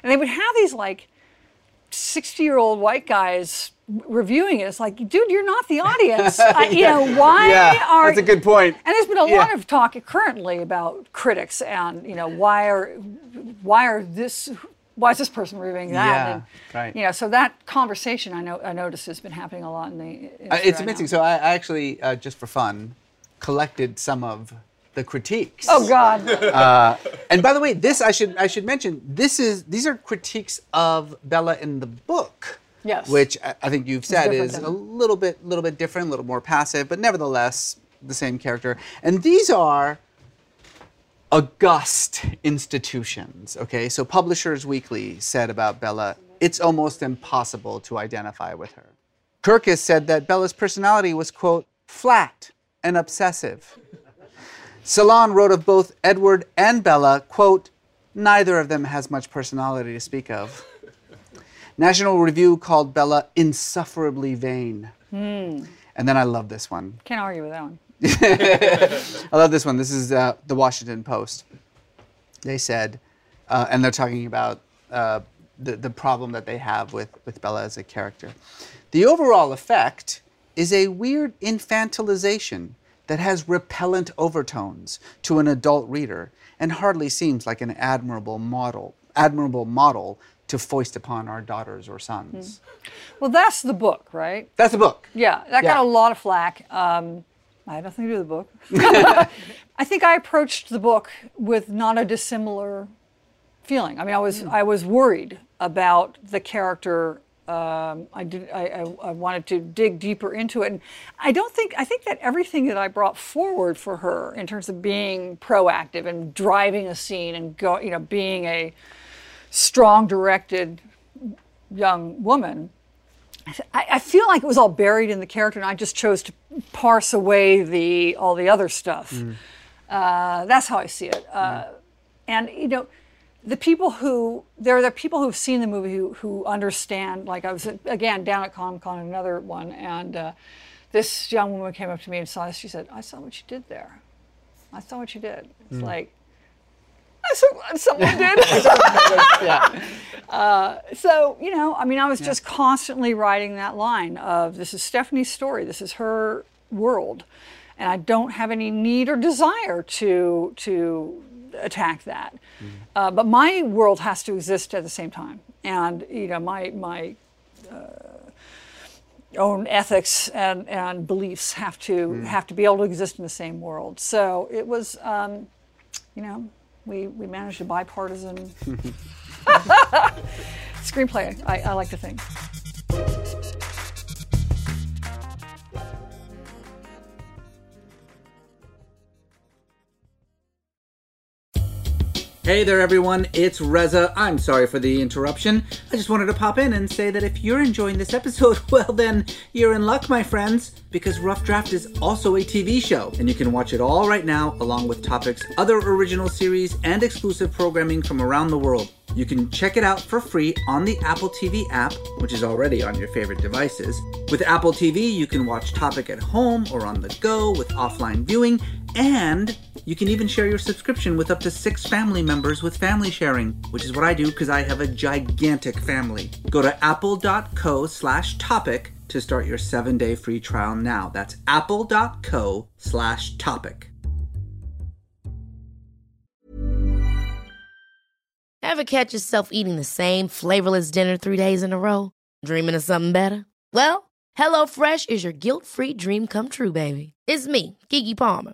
and they would have these like sixty-year-old white guys reviewing it. It's like, dude, you're not the audience. I, you know, why
Yeah,
are
that's a good point.
And there's been a
Yeah.
lot of talk currently about critics and you know why are why are this why is this person reviewing that?
Yeah,
and,
right.
You know, so that conversation I know I noticed has been happening a lot in the.
Uh, it's
right
amazing.
now.
So I, I actually, uh, just for fun, collected some of the critiques.
Oh God.
And by the way, this I should I should mention. This is these are critiques of Bella in the book.
Yes.
Which I, think you've said is
than-
a little bit little bit different, a little more passive, but nevertheless the same character. And these are august institutions. Okay, so Publishers Weekly said about Bella, it's almost impossible to identify with her. Kirkus said that Bella's personality was quote flat and obsessive. Salon wrote of both Edward and Bella, quote, neither of them has much personality to speak of. National Review called Bella insufferably vain. And then I love this one.
Can't argue with that one.
I love this one. This is uh, the Washington Post. They said, uh, and they're talking about uh, the, the problem that they have with, with Bella as a character. The overall effect is a weird infantilization that has repellent overtones to an adult reader and hardly seems like an admirable model, admirable model to foist upon our daughters or sons.
Well, that's the book, right?
That's the book.
Yeah, that
Yeah.
got a lot of flack. Um, I had nothing to do with the book. I think I approached the book with not a dissimilar feeling. I mean, I was I was worried about the character. Um, I did. I, I, I wanted to dig deeper into it, and I don't think. I think that everything that I brought forward for her in terms of being proactive and driving a scene and go, you know, being a strong, directed young woman. I, I feel like it was all buried in the character, and I just chose to parse away the all the other stuff. Uh, that's how I see it. Uh, And you know, the people who there are the people who've seen the movie who who understand. Like I was again down at Comic Con, another one, and uh, this young woman came up to me and saw this. She said, "I saw what you did there. I saw what you did." It's like. Someone did.
yeah.
so you know i mean i was just constantly writing that line of this is stephenie's story. This is her world. And i don't have any need or desire to to attack that. Uh, but my world has to exist at the same time. And you know my my uh, own ethics and, and beliefs have to have to be able to exist in the same world. So it was um, you know we, we managed a bipartisan screenplay. I, I like to think
Hey there, everyone. It's Reza. I'm sorry for the interruption. I just wanted to pop in and say that if you're enjoying this episode, well, then you're in luck, my friends, because Rough Draft is also a TV show, and you can watch it all right now, along with Topic's other original series and exclusive programming from around the world. You can check it out for free on the Apple TV app, which is already on your favorite devices. With Apple TV, you can watch Topic at home or on the go with offline viewing, and you can even share your subscription with up to six family members with family sharing, which is what I do because I have a gigantic family. Go to apple.co slash topic to start your seven day free trial now. That's apple.co slash topic.
Ever catch yourself eating the same flavorless dinner three days in a row? Dreaming of something better? Well, HelloFresh is your guilt free dream come true, baby. It's me, Keke Palmer.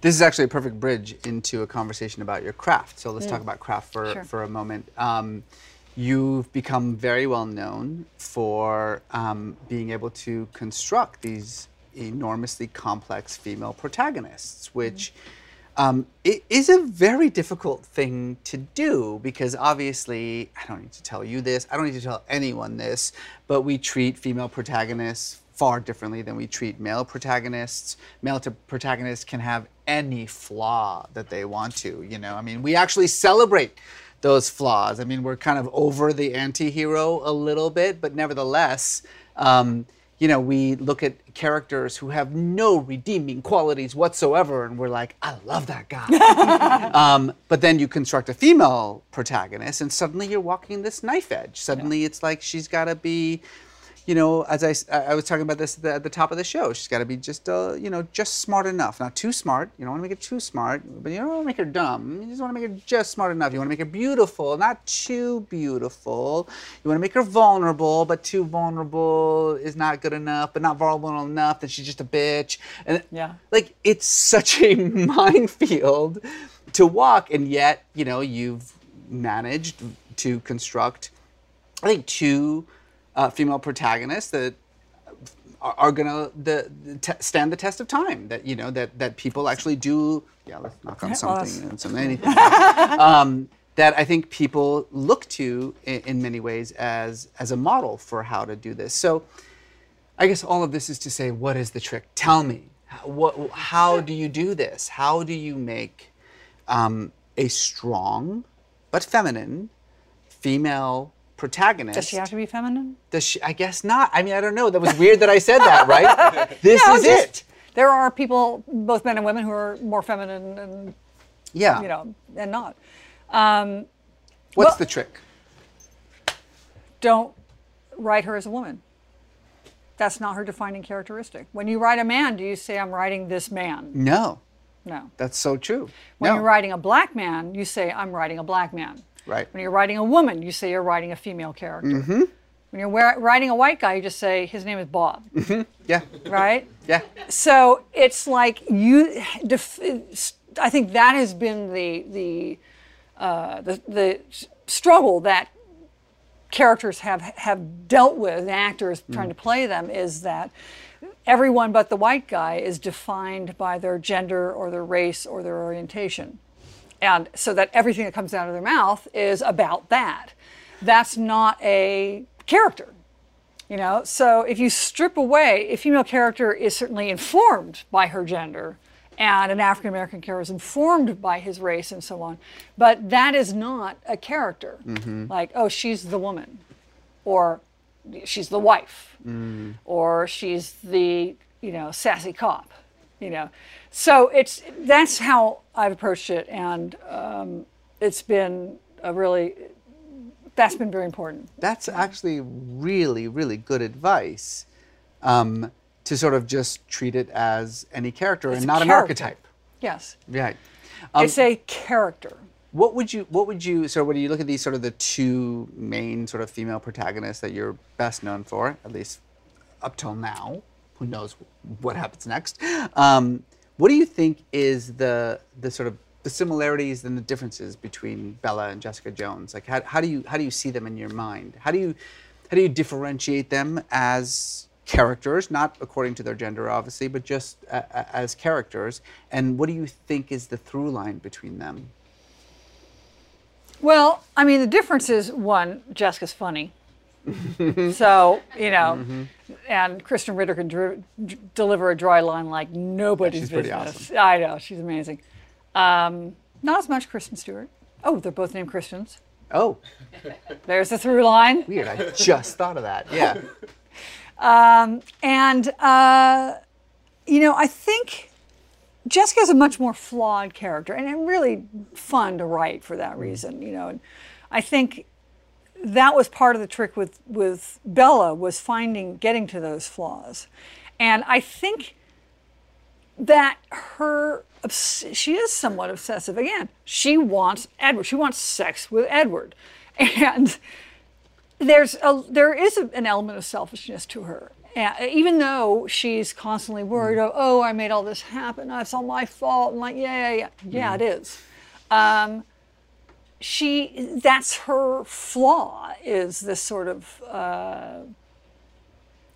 This is actually a perfect bridge into a conversation about your craft. So let's talk about craft for,
Sure.
for a moment. Um, you've become very well known for um, being able to construct these enormously complex female protagonists, which um, it is a very difficult thing to do because obviously, I don't need to tell you this, I don't need to tell anyone this, but we treat female protagonists far differently than we treat male protagonists. Male protagonists can have any flaw that they want to, you know. I mean, we actually celebrate those flaws. I mean, we're kind of over the anti-hero a little bit, but nevertheless, um, you know, we look at characters who have no redeeming qualities whatsoever, and we're like, I love that guy. um, but then you construct a female protagonist, and suddenly you're walking this knife edge. Suddenly it's like she's got to be, you know, as I, I was talking about this at the, at the top of the show, she's got to be just, uh, you know, just smart enough. Not too smart. You don't want to make her too smart, but you don't want to make her dumb. You just want to make her just smart enough. You want to make her beautiful, not too beautiful. You want to make her vulnerable, but too vulnerable is not good enough, but not vulnerable enough that she's just a bitch. And
Yeah.
like it's such a minefield to walk, and yet, you know, you've managed to construct, I think, two uh, female protagonists that are, are gonna the, the stand the test of time. That you know that that people actually do. Yeah, let's knock on something and some anything. um, that I think people look to in, in many ways as as a model for how to do this. So. I guess all of this is to say, what is the trick? Tell me, what, how do you do this? How do you make um, a strong but feminine female protagonist?
does she have to be feminine
Does she? I guess not. I mean, I don't know. That was weird that I said that, right? this
No,
is
just-
it.
there are people both men and women who are more feminine and
Yeah.
you know and not um,
What's
well-
the trick?
don't write her as a woman that's not her defining characteristic when you write a man do you say i'm writing this man
No,
no
that's so true.
when
no.
you're writing a black man you say i'm writing a black man
Right.
when you're writing a woman you say you're writing a female character mm-hmm. when you're writing a white guy you just say his name is bob
Yeah.
right
Yeah.
so it's like you def- i think that has been the the uh, the, the struggle that characters have have dealt with and actors trying to play them is that everyone but the white guy is defined by their gender or their race or their orientation. And so that everything that comes out of their mouth is about that. That's not a character. You know, so if you strip away, a female character is certainly informed by her gender, and an African American character is informed by his race and so on, but that is not a character. Mm-hmm. Like, oh, she's the woman, or she's the wife, mm. or she's the you know sassy cop, you know. So it's that's how I've approached it, and um, it's been a really that's been very important.
That's actually really, really good advice um, to sort of just treat it as any character
It's
and not an archetype.
Yes,
Right. Um,
it's a character.
What would you what would you so when you look at these sort of the two main sort of female protagonists that you're best known for, at least up till now, who knows what happens next? Um, what do you think is the the sort of the similarities and the differences between Bella and Jessica Jones? Like how, how do you how do you see them in your mind? How do you how do you differentiate them as characters, not according to their gender, obviously, but just a, a, as characters? And what do you think is the through line between them?
Well, I mean, the difference is one, Jessica's funny. so, you know,
Mm-hmm.
and Krysten Ritter can dri- d- deliver a dry line like nobody's
she's pretty
business. I know, she's amazing. Um, not as much Kristen Stewart. Oh, they're both named Kristens.
Oh,
There's the through line.
weird. I just thought of that. Yeah.
And, uh, you know, I think Jessica's a much more flawed character and and really fun to write for that reason, you know. And I think that was part of the trick with, with Bella was finding, getting to those flaws. And I think that her, she is somewhat obsessive. Again, she wants Edward. She wants sex with Edward. And there's a, there is a, an element of selfishness to her. And even though she's constantly worried, oh, oh, I made all this happen. It's all my fault. And like, yeah, yeah, yeah. Yeah, it is. Um, she, that's her flaw, is this sort of uh,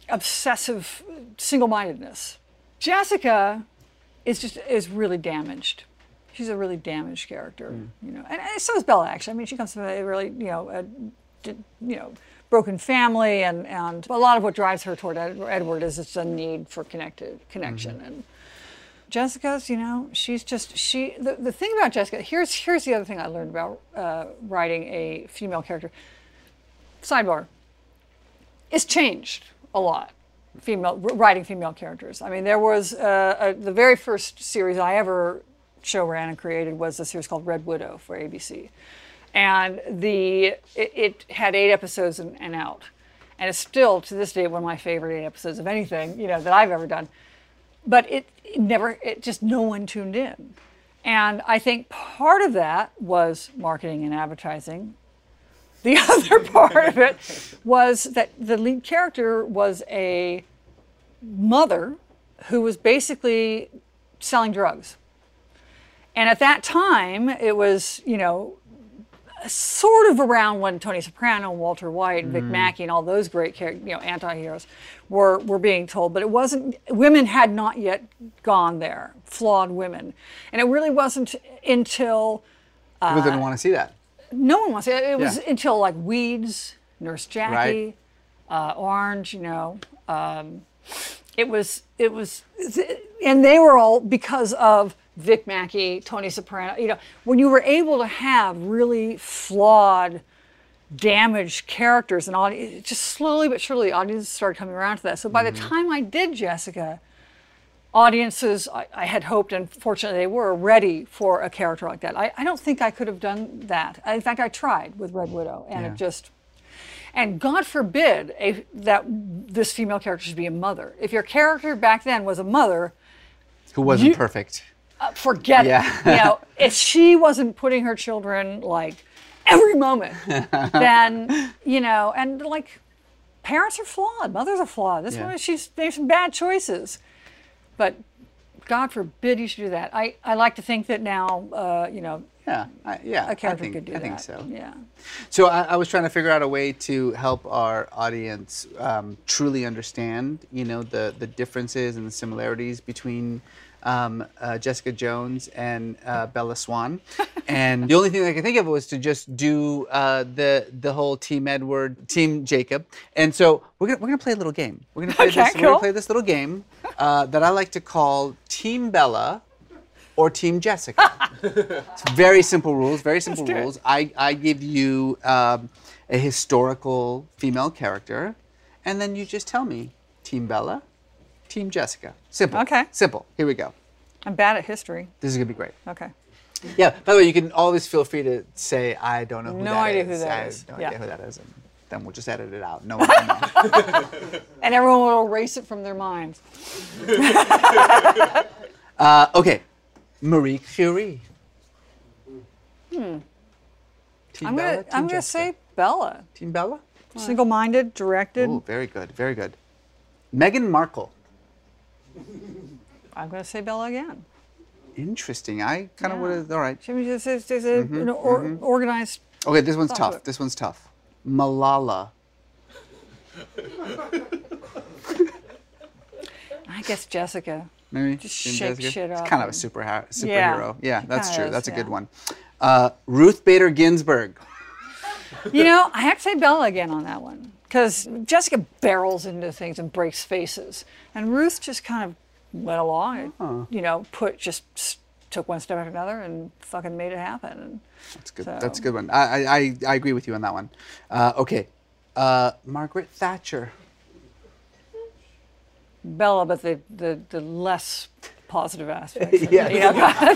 obsessive single-mindedness. Jessica is just, is really damaged. She's a really damaged character, you know, and, and so is Bella. Actually, I mean, she comes from a really, you know, a, you know, broken family, and and a lot of what drives her toward Edward is just a need for connected connection. And Jessica's, you know, she's just she. The, the thing about Jessica, here's here's the other thing I learned about uh, writing a female character. Sidebar. It's changed a lot. Female writing female characters. I mean, there was uh, a, the very first series I ever show ran and created was a series called Red Widow for ABC, and the it, it had eight episodes and, and out, and it's still to this day one of my favorite eight episodes of anything you know that I've ever done. But it, it never, it just no one tuned in, and I think part of that was marketing and advertising. The other part of it was that the lead character was a mother who was basically selling drugs. And at that time, it was, you know, sort of around when Tony Soprano, and Walter White, and Vic Mackey, and all those great, you know, anti-heroes were were being told. But it wasn't. Women had not yet gone there. Flawed women, and it really wasn't until
People didn't want to see that.
no one wants it. It was
Yeah.
until like Weeds, Nurse Jackie,
Right.
uh, Orange. You know, um, it was it was, and they were all because of Vic Mackey, Tony Soprano. You know, when you were able to have really flawed, damaged characters and audience, just slowly but surely, audiences started coming around to that. So by the mm-hmm. time I did Jessica, audiences I, I had hoped and fortunately they were ready for a character like that I, I don't think i could have done that in fact i tried with red widow and
Yeah.
it just and god forbid a, that this female character should be a mother if your character back then was a mother
Who wasn't
You-
perfect.
Uh, forget
Yeah.
it you know if she wasn't putting her children like every moment then you know and like parents are flawed mothers are flawed this
Yeah.
one she's made some bad choices but God forbid you should do that. I, I like to think that now, uh, you know,
Yeah, I, yeah.
a character
I think,
could do
I
that.
think so.
Yeah.
So I, I was trying to figure out a way to help our audience um, truly understand, you know, the the differences and the similarities between um, uh, Jessica Jones and uh, Bella Swan. and the only thing I could think of was to just do uh, the the whole Team Edward, Team Jacob. And so we're gonna we're gonna play a little game. We're gonna play
Okay,
this. We're gonna play this little game uh, that I like to call Team Bella or Team Jessica. It's very simple rules. Very simple
it.
rules. I, I give you um, a historical female character, and then you just tell me Team Bella, Team Jessica. Simple.
Okay.
Simple. Here we go.
I'm bad at history.
This is gonna be great.
Okay.
Yeah. By the way, you can always feel free to say I don't know who
No
that
idea who
is.
that
I
is.
have no
Yeah.
idea who that is, and then we'll just edit it out. No one.
And everyone will erase it from their minds.
uh, okay. Marie Curie. Hmm. Team
I'm
Bella,
gonna
Team
I'm gonna say Bella.
Team Bella.
Single-minded, directed.
Oh, very good, very good. Meghan Markle.
I'm gonna say Bella again.
Interesting. I kind of
Yeah.
would have. All right.
She was just, just, just a,
Mm-hmm,
an or, organized.
Okay, this one's tough. This one's tough. Malala.
I guess Jessica.
Maybe.
Just shake
Jessica?
shit
It's
up
kind of a super superhero.
Yeah,
Yeah, that's true.
is,
that's a good one. Uh, Ruth Bader Ginsburg.
You know, I have to say Bella again on that one because Jessica barrels into things and breaks faces, and Ruth just kind of went along. And, you know, put just took one step after another and fucking made it happen. And
That's good.
So-
That's a good one. I, I, I, agree with you on that one. Uh, okay. Uh, Margaret Thatcher.
Bella, but the the, the less positive aspect.
Yeah.
you know?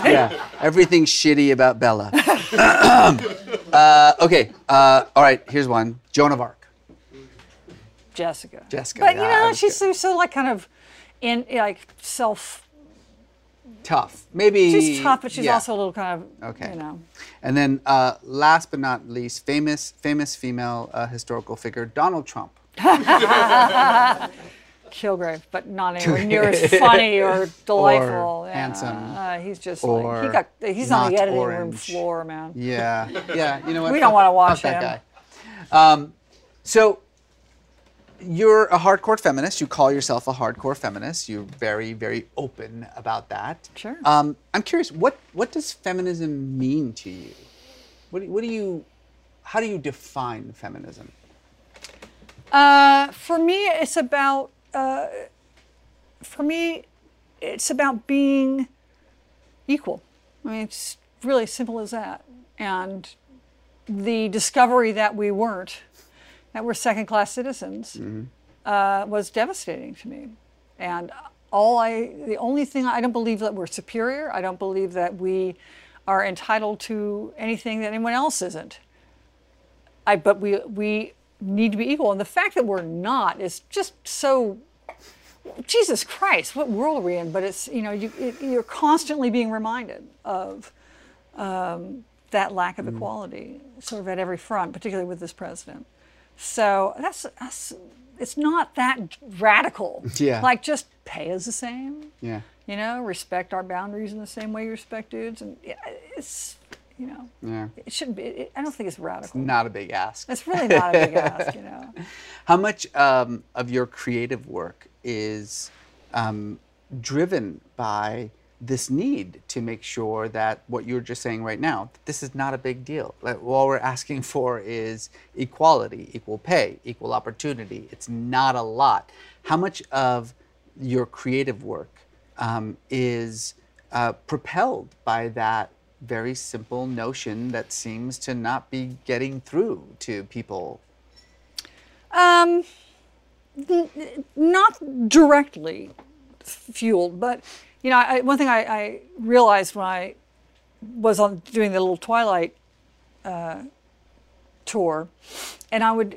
yeah. Everything's shitty about Bella. uh, okay. Uh, all right. Here's one. Joan of Arc.
Jessica.
Jessica,
But you
yeah,
know, she's so, so like kind of in like self.
Tough. Maybe.
She's tough, but she's
yeah.
also a little kind of
Okay.
you know.
And then, uh, last but not least, famous famous female uh, historical figure Donald Trump.
Kilgrave, but not anywhere near as funny or delightful.
Or
yeah.
handsome.
Uh, he's just like he got he's on the editing room floor, man.
Yeah, yeah. You know what?
We don't wanna watch
fuck that
him.
guy. Um, so you're a hardcore feminist. You call yourself a hardcore feminist. You're very, very open about that.
Sure.
Um, I'm curious. What what does feminism mean to you? What do, what do you? How do you define feminism?
Uh, for me, it's about uh, for me, it's about being equal. I mean, it's really simple as that. And the discovery that we weren't, that we're second-class citizens, uh, was devastating to me. And all I, the only thing I don't believe that we're superior. I don't believe that we are entitled to anything that anyone else isn't. I, but we we need to be equal, and the fact that we're not is just so. Jesus Christ, what world are we in? But it's you know you it, you're constantly being reminded of um, that lack of equality, sort of at every front, particularly with this president. So that's that's it's not that radical.
Yeah.
Like just pay us the same.
Yeah.
You know, respect our boundaries in the same way you respect dudes, and yeah, it's you know,
Yeah.
it shouldn't be. It, I don't think it's radical.
Not a big ask.
It's really not a big ask, you know.
How much um, of your creative work is um, driven by this need to make sure that what you're just saying right now, this is not a big deal? Like, all we're asking for is equality, equal pay, equal opportunity. It's not a lot. How much of your creative work um, is uh, propelled by that very simple notion that seems to not be getting through to people
Um, not directly fueled, but you know, I, one thing I, I realized when I was on doing the little Twilight uh, tour, and I would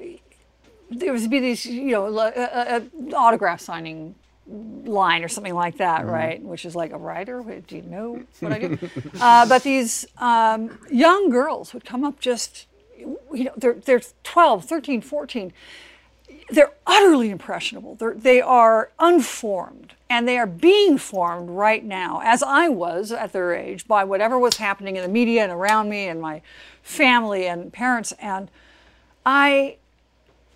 there would be these, you know, a, a, a autograph signing line or something like that, right? Which is like a writer. Do you know what I do? uh, but these um, young girls would come up just, you know, they're, they're 12, 13, 14. They're utterly impressionable. They're, they are unformed, and they are being formed right now, as I was at their age, by whatever was happening in the media and around me, and my family and parents. And I,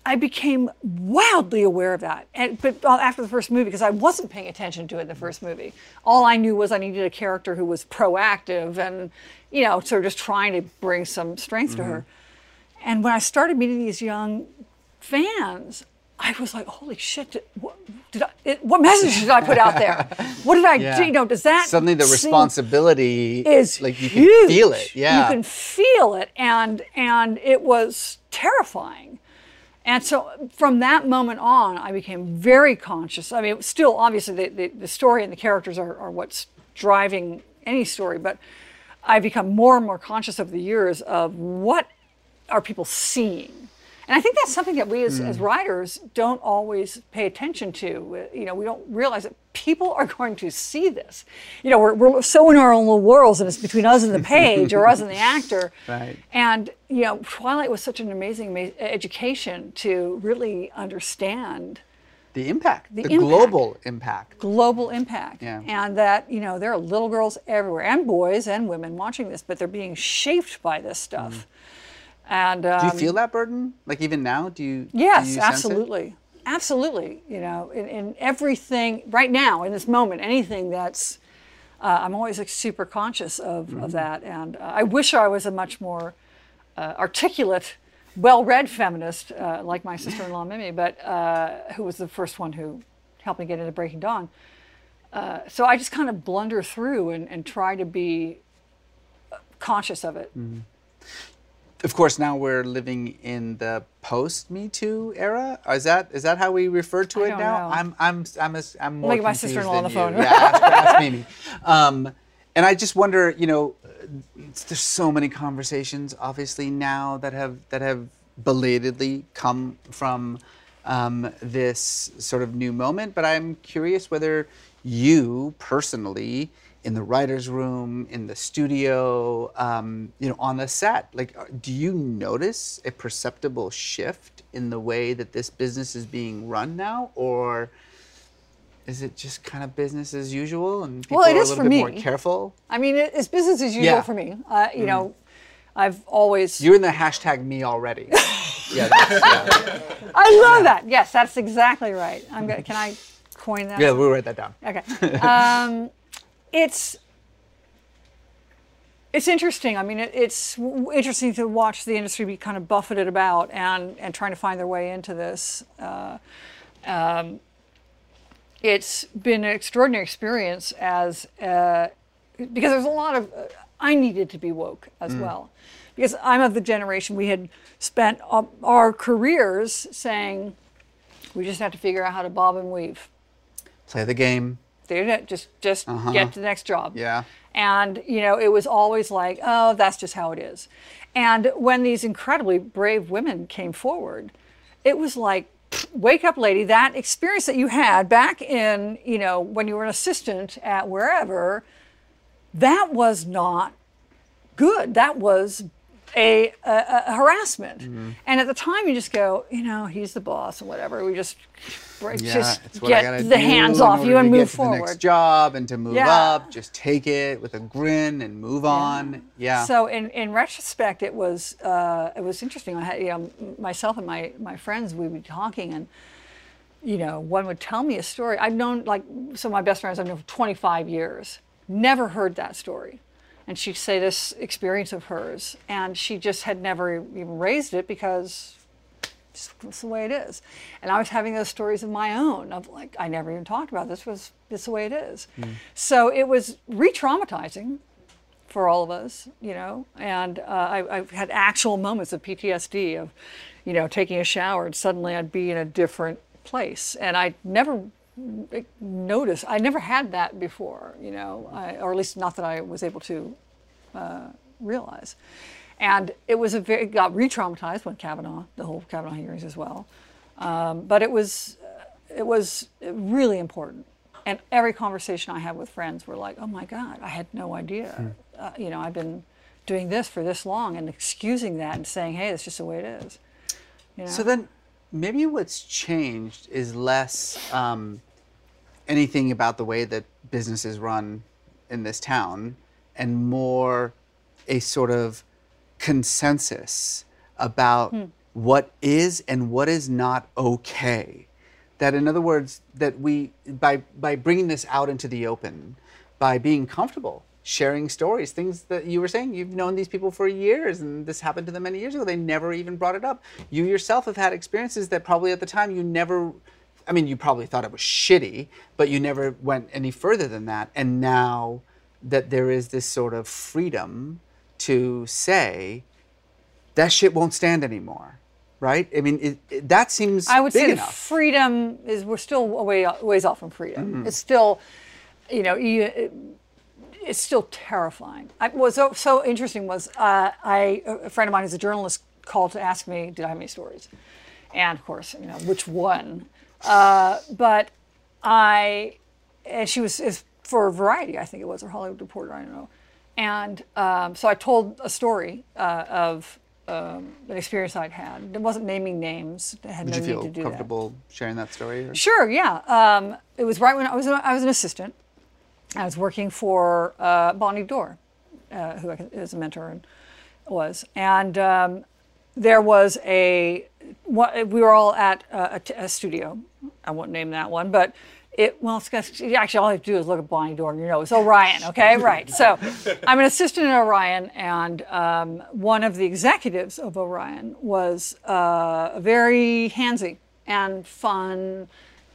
I became wildly aware of that. And, but after the first movie, because I wasn't paying attention to it in the first movie, all I knew was I needed a character who was proactive and, you know, sort of just trying to bring some strength to mm-hmm. her. And when I started meeting these young fans, I was like, holy shit, what, did I, it, what message did I put out there? What did I
Yeah.
do? You know, does that
Suddenly the responsibility
is
like you
huge.
can feel it. Yeah.
You can feel it and and it was terrifying. And so from that moment on, I became very conscious. I mean, still obviously the, the, the story and the characters are, are what's driving any story, but I become more and more conscious over the years of what are people seeing. And I think that's something that we as, as hmm. writers don't always pay attention to. You know, we don't realize that people are going to see this. You know, we're, we're so in our own little worlds and it's between us and the page or us and the actor.
Right.
And, you know, Twilight was such an amazing ma- education to really understand
the impact, the,
impact.
global impact.
global impact.
Yeah.
And that, you know, there are little girls everywhere and boys and women watching this, but they're being shaped by this stuff. Hmm. And um,
Do you feel that burden? Like even now, do you? do
Yes,
you sense it?
absolutely. Absolutely. You know, in, in everything right now, in this moment, anything that's, uh, I'm always like, super conscious of,
Mm-hmm.
of that. And uh, I wish I was a much more uh, articulate, well read feminist uh, like my sister in law Mimi, but uh, who was the first one who helped me get into Breaking Dawn. Uh, so I just kind of blunder through and, and try to be conscious of it.
Mm-hmm. Of course, now we're living in the post Me Too era. Is that is that how we refer to it now?
know.
I'm I'm I'm as, I'm more
at my sister-in-law on the phone.
you. Yeah, ask, ask Mimi. Um, and I just wonder, you know, there's so many conversations obviously now that have that have belatedly come from um, this sort of new moment. But I'm curious whether you personally, in the writer's room, in the studio, um, you know, on the set, like, uh, do you notice a perceptible shift in the way that this business is being run now, or is it just kind of business as usual and people
Well, it
are a little
for
bit more careful?
I mean, it- it's business as usual
Yeah.
for me. Uh, you know, I've always.
You're in the hashtag me already. yeah, that's, yeah.
I love that. Yes, that's exactly right. I'm gonna. Can I coin that?
yeah, we'll write that down.
Okay. Um, it's it's interesting. I mean, it, it's w- interesting to watch the industry be kind of buffeted about and and trying to find their way into this. Uh, um, it's been an extraordinary experience as uh, because there's a lot of uh, I needed to be woke as well because I'm of the generation we had spent our careers saying we just have to figure out how to bob and weave.
Play the game.
Didn't just just get to the next job.
Yeah.
And you know, it was always like, oh, that's just how it is. And when these incredibly brave women came forward, it was like, wake up, lady. That experience that you had back in, you know, when you were an assistant at wherever, that was not good. That was a, a, a harassment.
Mm-hmm.
And at the time, you just go, you know, he's the boss and whatever. We just,
Yeah,
just
it's what I
get the hands off you and move forward.
The next job and to move
Yeah.
up, just take it with a grin and move on. Yeah.
So in, in retrospect, it was uh, it was interesting. I had you know myself and my my friends we would be talking and you know one would tell me a story. I've known like some of my best friends I've known for 25 years. Never heard that story, and she'd say this experience of hers, and she just had never even raised it because just that's the way it is. And I was having those stories of my own of like I never even talked about this was this the way it is. So it was re-traumatizing for all of us, you know. And uh, I, I've had actual moments of PTSD of, you know, taking a shower and suddenly I'd be in a different place, and I never noticed. I never had that before, you know, I, or at least not that I was able to uh, realize. And it was a very got re-traumatized when Kavanaugh, the whole Kavanaugh hearings as well. Um, but it was it was really important. And every conversation I had with friends were like, "Oh my God, I had no idea. Uh, you know, I've been doing this for this long," and excusing that and saying, "Hey, it's just the way it is." You know?
So then, maybe what's changed is less um, anything about the way that businesses run in this town and more a sort of consensus about hmm. what is and what is not okay. That in other words that we by by bringing this out into the open by being comfortable sharing stories things that you were saying you've known these people for years and this happened to them many years ago they never even brought it up. You yourself have had experiences that probably at the time you never i mean you probably thought it was shitty but you never went any further than that. And now that there is this sort of freedom to say that shit won't stand anymore right? I mean it, it- that seems
I would say
enough.
freedom is we're still a way ways off from freedom. It's still, you know, it, it's still terrifying. I, what's so, so interesting was uh, I a friend of mine who's a journalist called to ask me did I have any stories, and of course you know which one, uh, but I and she was is for Variety I think it was or Hollywood Reporter I don't know, and um, so I told a story uh, of. Um, an experience I'd had. It wasn't naming names. It had
Did
no
you
need
feel
to do that.
comfortable sharing that story? or-
Sure, yeah. Um, it was right when I was I was an assistant. I was working for uh, Bonnie Dorr, uh, who I a mentor and was, and um, there was a we were all at a studio. I won't name that one, but. It, well, it's got, actually, all I have to do is look at Bonnie Dorr and you know it's Orion, okay? right. So I'm an assistant at Orion, and um, one of the executives of Orion was uh, a very handsy and fun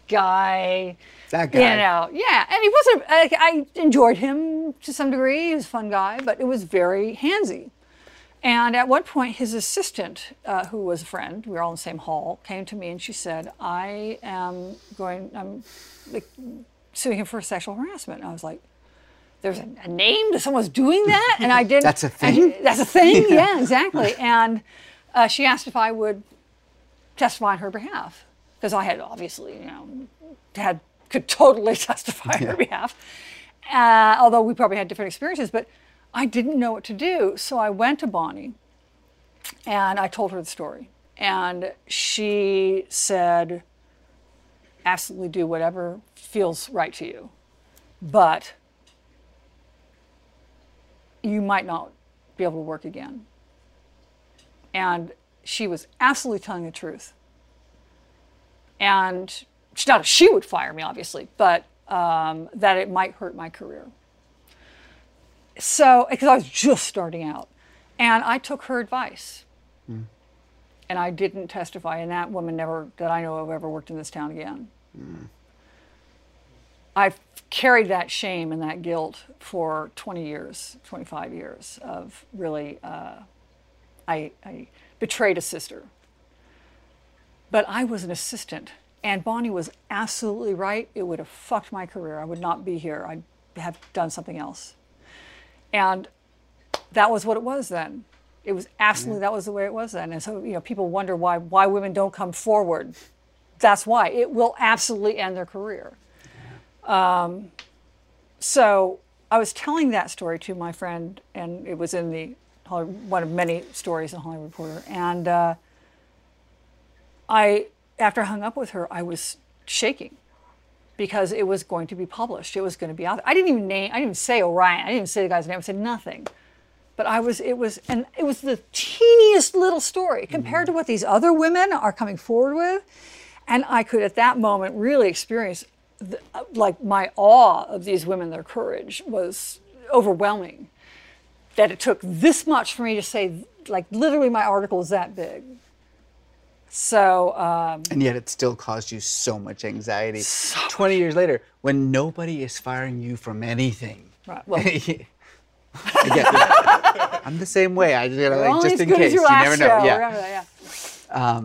guy.
That guy.
You know, yeah. And he wasn't, I, I enjoyed him to some degree. He was a fun guy, but it was very handsy. And at one point, his assistant, uh, who was a friend, we were all in the same hall, came to me and she said, I am going, I'm like, suing him for sexual harassment. And I was like, there's a, a name to someone's doing that? And I didn't.
That's a thing?
that's a thing, yeah, exactly. And uh, she asked if I would testify on her behalf because I had obviously, you know, had could totally testify on her behalf. Uh, although we probably had different experiences, but I didn't know what to do, so I went to Bonnie and I told her the story, and she said, "Absolutely do whatever feels right to you, but you might not be able to work again." And she was absolutely telling the truth. And not she would fire me, obviously, but um, that it might hurt my career. So, because I was just starting out, and I took her advice, and I didn't testify. And that woman never, that I know of, ever worked in this town again. I've carried that shame and that guilt for 20 years, 25 years of really, uh, I, I betrayed a sister. But I was an assistant, and Bonnie was absolutely right. It would have fucked my career. I would not be here. I'd have done something else. And that was what it was then. It was absolutely that was the way it was then. And so you know, people wonder why why women don't come forward. That's why it will absolutely end their career. Um, so I was telling that story to my friend, and it was in the one of many stories in Hollywood Reporter. And uh, I, after I hung up with her, I was shaking because it was going to be published. It was going to be out there. I didn't even name, I didn't even say Orion. I didn't even say the guy's name. I said nothing. But I was, it was, and it was the teeniest little story compared to what these other women are coming forward with. And I could, at that moment, really experience, the, like, my awe of these women, their courage was overwhelming. That it took this much for me to say, like, literally, my article is that big. So, um,
And yet it still caused you so much anxiety. 20 years later, when nobody is firing you from anything.
right, well,
I. I'm the same way. I you know, like, just in case. You never know.
show.
Yeah.
That, yeah.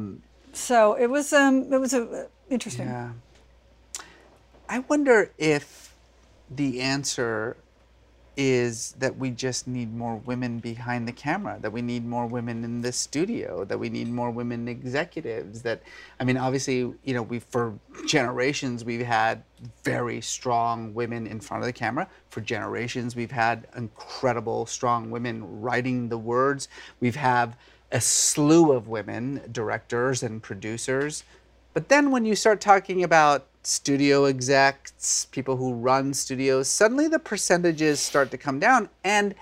so it was um it was a, interesting.
Yeah. I wonder if the answer is that we just need more women behind the camera, that we need more women in the studio, that we need more women executives. That I mean, obviously, you know, we for generations we've had very strong women in front of the camera. For generations, we've had incredible, strong women writing the words. We've had a slew of women directors and producers. But then when you start talking about studio execs, people who run studios, suddenly the percentages start to come down. And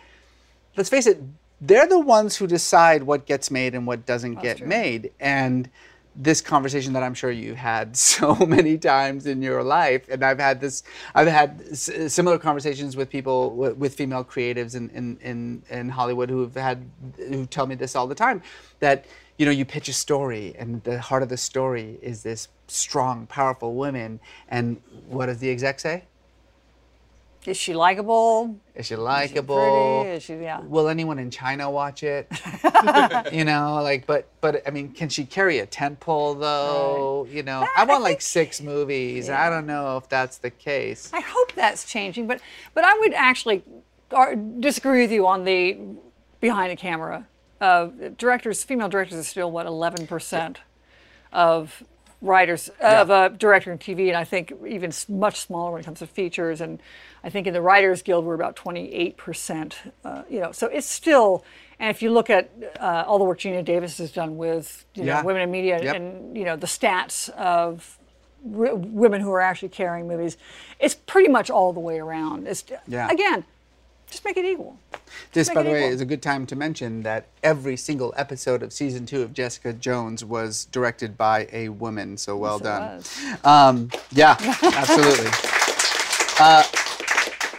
let's face it, they're the ones who decide what gets made and what doesn't get made. And this conversation that I'm sure you had so many times in your life, and I've had this, I've had s- similar conversations with people with female creatives in, in, in, in Hollywood who've had who tell me this all the time that you know you pitch a story and the heart of the story is this strong, powerful women. and what does the exec say?
Is she likable?
Is she
Is she
likable?
pretty? Is she, yeah.
Will anyone in China watch it? you know, like, but, but I mean, can she carry a tent pole though? You know, I want like six movies. I don't know if that's the case.
I hope that's changing, but but I would actually disagree with you on the behind the camera. Uh, directors, female directors are still what 11 percent of writers of a director in TV, and I think even much smaller when it comes to features. And I think in the Writers Guild we're about 28 percent. Uh, you know, so it's still. And if you look at uh, all the work Geena Davis has done with you know women in media
Yep.
and you know the stats of women who are actually carrying movies, it's pretty much all the way around. It's
Yeah.
again, just make it equal.
This, by the way,
equal.
is a good time to mention that every single episode of season two of Jessica Jones was directed by a woman. So well
Yes,
done. Um, yeah, absolutely. Uh,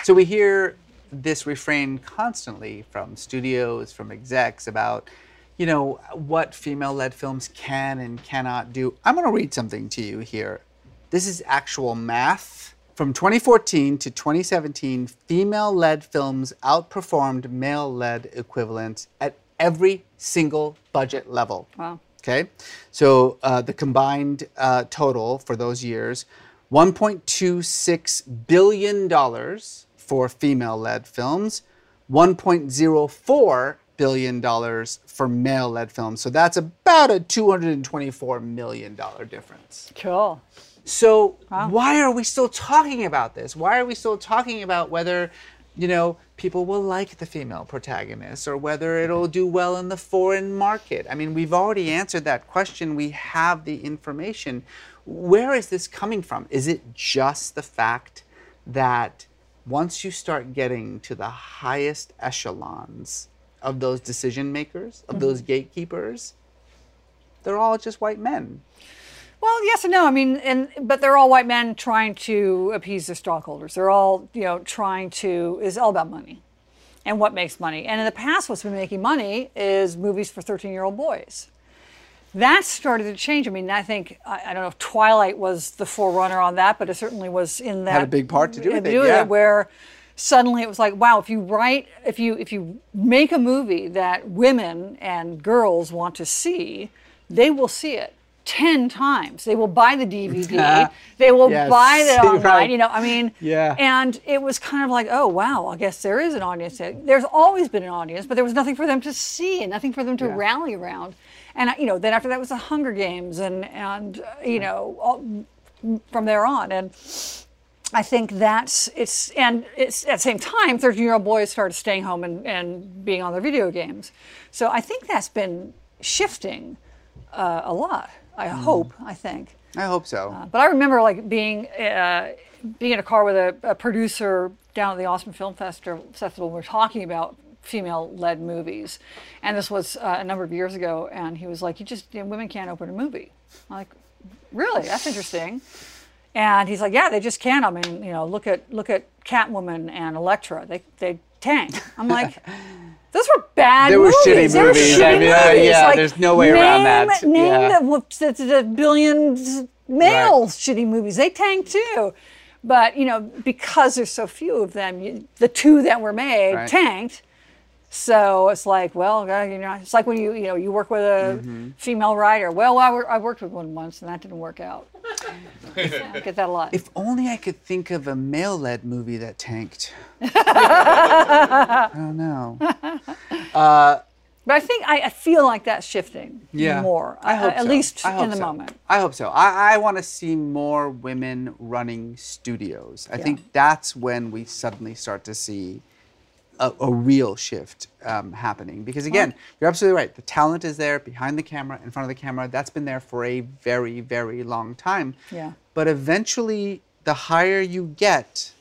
so we hear this refrain constantly from studios, from execs about, you know, what female-led films can and cannot do. I'm going to read something to you here. This is actual math. From 2014 to 2017, female-led films outperformed male-led equivalents at every single budget level.
Wow.
Okay, so uh, the combined uh, total for those years, 1.26 billion dollars for female-led films, 1.04 billion dollars for male-led films. So that's about a 224 million dollar difference.
Cool.
So why are we still talking about this? Why are we still talking about whether, you know, people will like the female protagonist or whether it'll do well in the foreign market? I mean, we've already answered that question. We have the information. Where is this coming from? Is it just the fact that once you start getting to the highest echelons of those decision makers, of mm-hmm. those gatekeepers, they're all just white men.
Well, yes and no. I mean, and but they're all white men trying to appease their stockholders. They're all, you know, trying to. It's all about money, and what makes money. And in the past, what's been making money is movies for thirteen-year-old boys. That started to change. I mean, I think I, I don't know if Twilight was the forerunner on that, but it certainly was in that.
had a big part to do with it,
with
yeah.
where suddenly it was like, wow, if you write, if you if you make a movie that women and girls want to see, they will see it. 10 times. They will buy the DVD. they will
Yes,
buy it online.
right.
You know, I mean,
Yeah.
and it was kind of like, oh, wow, I guess there is an audience. there. There's always been an audience, but there was nothing for them to see and nothing for them to rally around. And, you know, then after that was the Hunger Games and, and uh, you know, all, from there on. And I think that's, it's, and it's at the same time, 13 year old boys started staying home and, and being on their video games. So I think that's been shifting uh, a lot. I hope, I think.
I hope so.
But I remember like being uh, being in a car with a, a producer down at the Austin Film Festival. Festival we were talking about female-led movies, and this was uh, a number of years ago. And he was like, "You just you know, women can't open a movie." I'm like, "Really? That's interesting." And he's like, "Yeah, they just can't. I mean, you know, look at look at Catwoman and Elektra. They they tank." I'm like. Those were bad
were
movies.
shitty
They were
movies. I
shitty
mean, uh,
movies.
yeah,
Like,
there's no way around
name-
that.
Name
Yeah.
the, the, the billion male shitty movies. They tanked too. But, you know, because there's so few of them, you, the two that were made
Right.
tanked. So it's like, well, uh, you know, it's like when you, you know, you work with a
Mm-hmm.
female writer. Well, I, I worked with one once and that didn't work out. I get that a lot.
If only I could think of a male-led movie that tanked. I don't know.
but I think, I, I feel like that's shifting
Yeah,
more.
I hope
At
so.
least
I hope
in the
so.
moment.
I hope so. I, I want to see more women running studios. I
Yeah.
think that's when we suddenly start to see a, a real shift um, happening. Because again, you're absolutely right. The talent is there behind the camera, in front of the camera. That's been there for a very, very long time.
Yeah.
But eventually, the higher you get,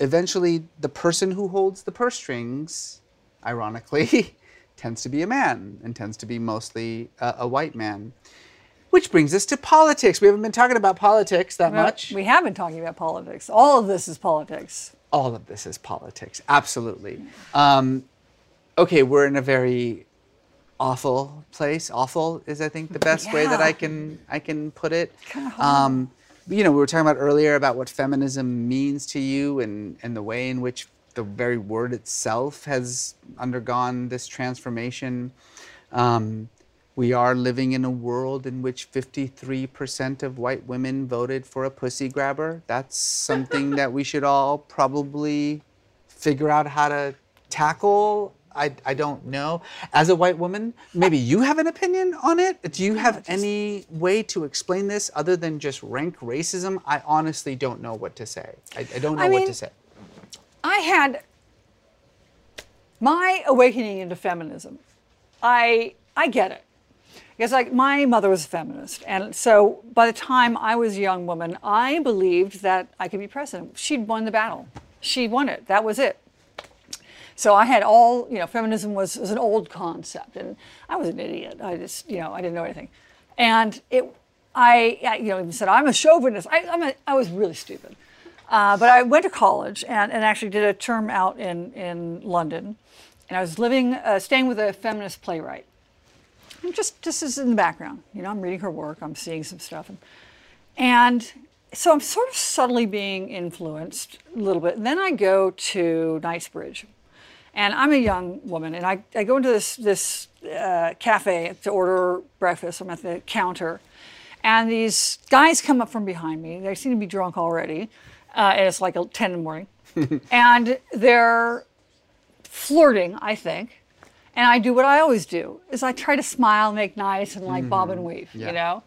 eventually the person who holds the purse strings, ironically, tends to be a man and tends to be mostly a, a white man. Which brings us to politics. We haven't been talking about politics that
Well,
much.
We have been talking about politics. All of this is politics.
All of this is politics, absolutely. Um, okay, we're in a very awful place. Awful is, I think, the best way that I can I can put it. Um, you know, we were talking about earlier about what feminism means to you and, and the way in which the very word itself has undergone this transformation. Um, we are living in a world in which 53% of white women voted for a pussy grabber. That's something that we should all probably figure out how to tackle. I, I don't know. As a white woman, maybe you have an opinion on it. Do you have any way to explain this other than just rank racism? I honestly don't know what to say. I, I don't know
I
what
mean-
to say.
I had my awakening into feminism. I I get it. Because like my mother was a feminist, and so by the time I was a young woman, I believed that I could be president. She'd won the battle. She won it. That was it. So I had all, you know, feminism was, was an old concept, and I was an idiot. I just, you know, I didn't know anything, and it, I, you know, even said I'm a chauvinist. I, I'm a, I was really stupid, uh, but I went to college and, and actually did a term out in in London, and I was living, uh, staying with a feminist playwright. And just just as in the background, you know, I'm reading her work, I'm seeing some stuff, and, and so I'm sort of subtly being influenced a little bit. And then I go to Knightsbridge, and I'm a young woman, and I, I go into this this uh, cafe to order breakfast. I'm at the counter, and these guys come up from behind me. They seem to be drunk already, uh, and it's like 10 in the morning, and they're flirting, I think. And I do what I always do: is I try to smile, make nice, and like bob and mm-hmm. weave,
Yeah.
you know.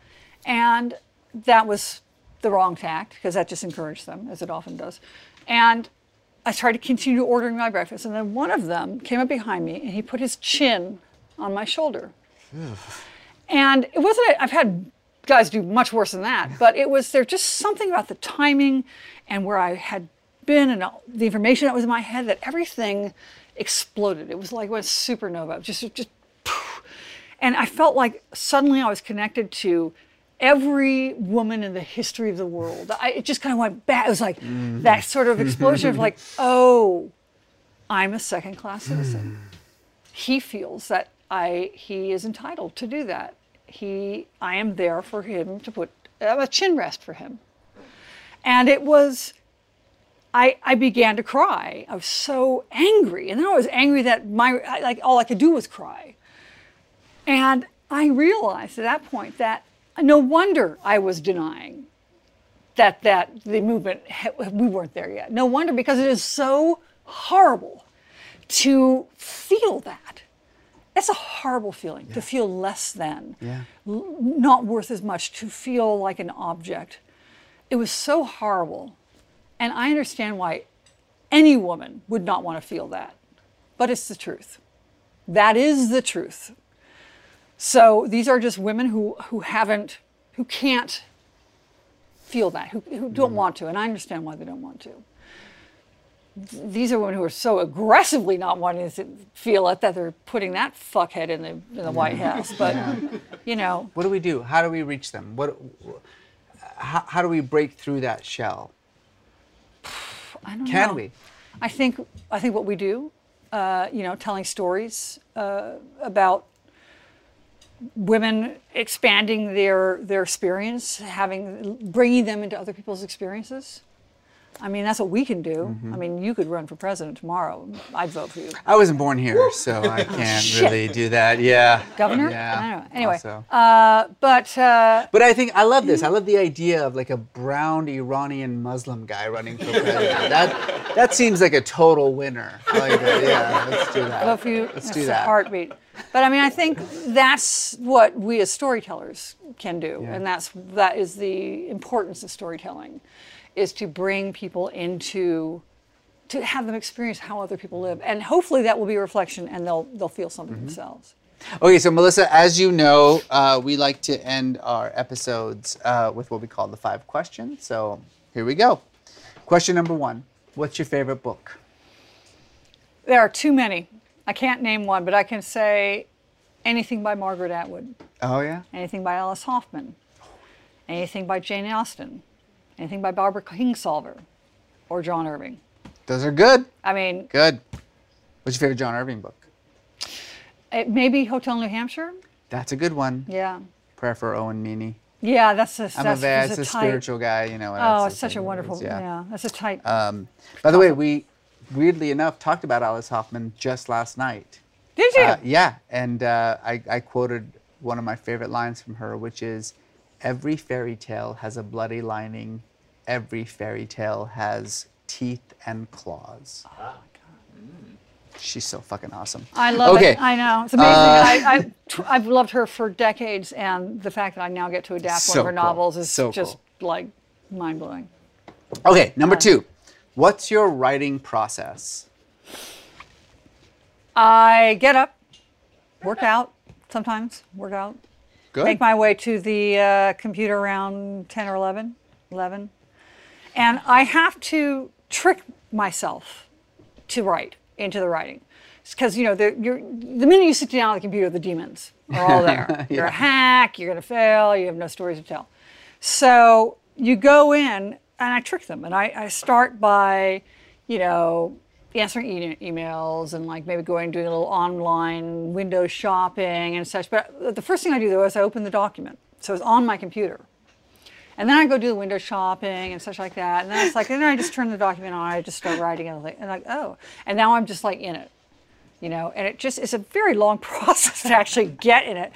And that was the wrong tact because that just encouraged them, as it often does. And I tried to continue ordering my breakfast, and then one of them came up behind me and he put his chin on my shoulder. and it wasn't, I've had guys do much worse than that, but it was there just something about the timing and where I had been and all the information that was in my head that everything exploded. It was like went supernova, just, just, poof. and I felt like suddenly I was connected to every woman in the history of the world. I, it just kind of went back. It was like mm-hmm. that sort of explosion of like, oh, I'm a second class citizen. Mm. He feels that I he is entitled to do that. He I am there for him to put a chin rest for him. And it was I, I began to cry. I was so angry. And then I was angry that my I- like all I could do was cry. And I realized at that point that no wonder I was denying that that the movement we weren't there yet. No wonder because it is so horrible to feel that. It's a horrible feeling to feel less than,
Yeah.
not worth as much, to feel like an object. It was so horrible. And I understand why any woman would not want to feel that. But it's the truth. That is the truth. So these are just women who, who haven't, who can't feel that, who, who don't mm-hmm. want to. And I understand why they don't want to. Th- These are women who are so aggressively not wanting to feel it that they're putting that fuckhead in the, in the White House. But, you know,
What do we do? How do we reach them? What? How, how do we break through that shell?
I don't
Can
know.
we?
I think I think what we do, uh, you know, telling stories uh, about women expanding their their experience, having bringing them into other people's experiences. I mean, that's what we can do.
Mm-hmm.
I mean, you could run for president tomorrow. I'd vote for you.
I wasn't born here, so I can't really do that. Yeah.
Governor?
Yeah.
I don't know. Anyway, uh, but uh,
But I think I love this. I love the idea of like a brown Iranian Muslim guy running for president. that that seems like a total winner. I like that. Yeah, let's do that.
vote for you.
Let's do
a
that.
heartbeat. But I mean, I think that's what we as storytellers can do,
Yeah.
and that's that is the importance of storytelling, is to bring people into to have them experience how other people live, and hopefully that will be a reflection, and they'll they'll feel something themselves.
Okay, so Melissa, as you know, uh, we like to end our episodes uh, with what we call the five questions. So here we go. Question number one What's your favorite book?
There are too many. I can't name one, but I can say anything by Margaret Atwood,
Oh, yeah?
anything by Alice Hoffman, anything by Jane Austen, anything by Barbara Kingsolver, or John Irving.
Those are good.
I mean,
Good. What's your favorite John Irving book?
it may be Hotel New Hampshire.
That's a good one.
Yeah.
Prayer for Owen Meany.
Yeah, that's a
I'm
that's,
a, very,
that's
a
tight-
spiritual guy, you know.
Oh, it's such a wonderful.
it's-
Yeah. that's a tight.
Um, by the way, we weirdly enough talked about Alice Hoffman just last night.
Did you?
Uh, yeah, and uh, I, I quoted one of my favorite lines from her, which is, "Every fairy tale has a bloody lining. Every fairy tale has teeth and claws." Ah, my God! She's so fucking awesome.
I love
okay.
it. I know. It's amazing.
Uh,
I, I, tr- I've loved her for decades, and the fact that I now get to adapt one of her
cool.
novels is
So
just
cool.
like mind blowing.
Okay, number two. What's your writing process?
I get up, work out sometimes, work out,
Good.
make my way to the uh, computer around 10 or 11, 11. And I have to trick myself to write into the writing. Because, you know, the, you're, the minute you sit down at the computer, the demons are all there. You're a hack, you're going to fail, you have no stories to tell. So you go in, and I trick them. And I, I start by, you know, answering e- emails and like maybe going doing a little online window shopping and such. But the first thing I do though is I open the document. So it's on my computer. And then I go do the window shopping and such like that. And then it's like, and then I just turn the document on. I just start writing and like, and like, oh, and now I'm just like in it, you know. And it just it's a very long process to actually get in it.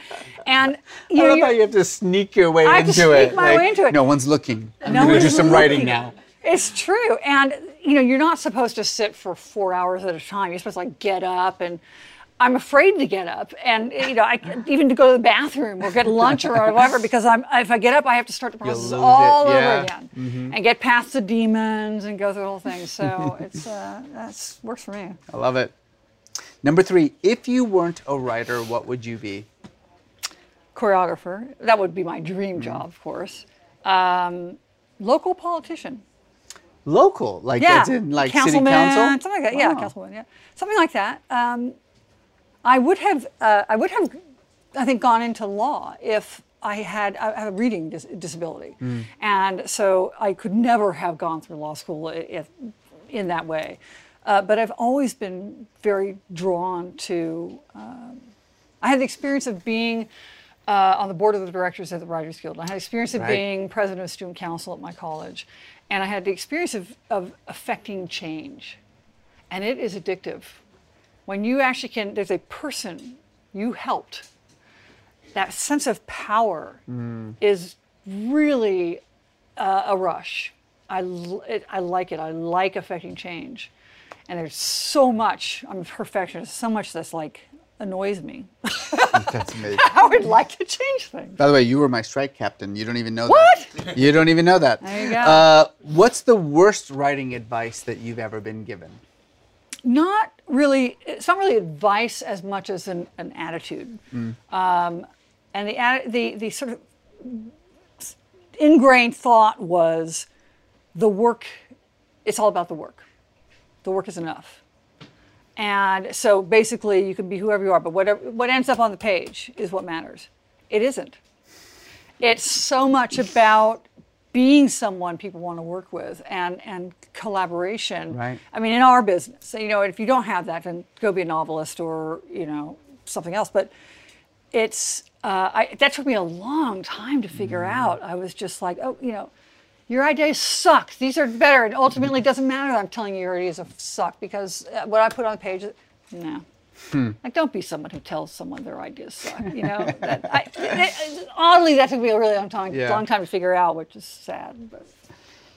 And you
I
know,
love
you're-
how you have to sneak your way into it.
I have to
into it.
sneak my way into it.
No one's looking. I'm
No
gonna do
one's
some writing now.
It's true. And you know, you're not supposed to sit for four hours at a time. You're supposed to like get up and I'm afraid to get up and you know, I even to go to the bathroom or get lunch or whatever because I'm if I get up I have to start the process all
yeah.
over again and get past the demons and go through the whole thing. So it's uh that's works for me.
I love it. Number three, if you weren't a writer, what would you be?
Choreographer. That would be my
Mm-hmm.
dream job, of course. Um, local politician.
Local, like
yeah,
in like city
councilman,
council.
something like that. Yeah, councilman. Yeah, something like that. Um, I would have, uh, I would have, I think, gone into law if I had I have a reading dis- disability,
Mm.
and so I could never have gone through law school if, in that way. Uh, but I've always been very drawn to. Um, I had the experience of being uh, on the board of the directors at the Writers Guild. I had experience of
Right.
being president of student council at my college, and I had the experience of, of affecting change, and it is addictive. When you actually can, there's a person you helped. That sense of power is really uh, a rush. I, it, I like it. I like affecting change. And there's so much, I'm a perfectionist, so much that's like annoys me.
That's amazing.
I would like to change things.
By the way, you were my strike captain. You don't even know that
What?
that. You don't even know that.
There you go.
Uh, what's the worst writing advice that you've ever been given?
Not really, it's not really advice as much as an, an attitude. Um, and the, the, the sort of ingrained thought was the work, it's all about the work. The work is enough. And so basically, you can be whoever you are, but whatever, what ends up on the page is what matters. It isn't. It's so much about being someone people want to work with and, and collaboration.
Right.
I mean, in our business, you know, if you don't have that, then go be a novelist or, you know, something else. But it's, uh, I, that took me a long time to figure out. I was just like, oh, you know, your ideas suck. These are better. And ultimately, it doesn't matter that I'm telling you your ideas suck because uh, what I put on the page, no. Like, don't be someone who tells someone their ideas suck. You know, that, I, it- oddly, that took me a really long time,
Yeah.
long time to figure out, which is sad. But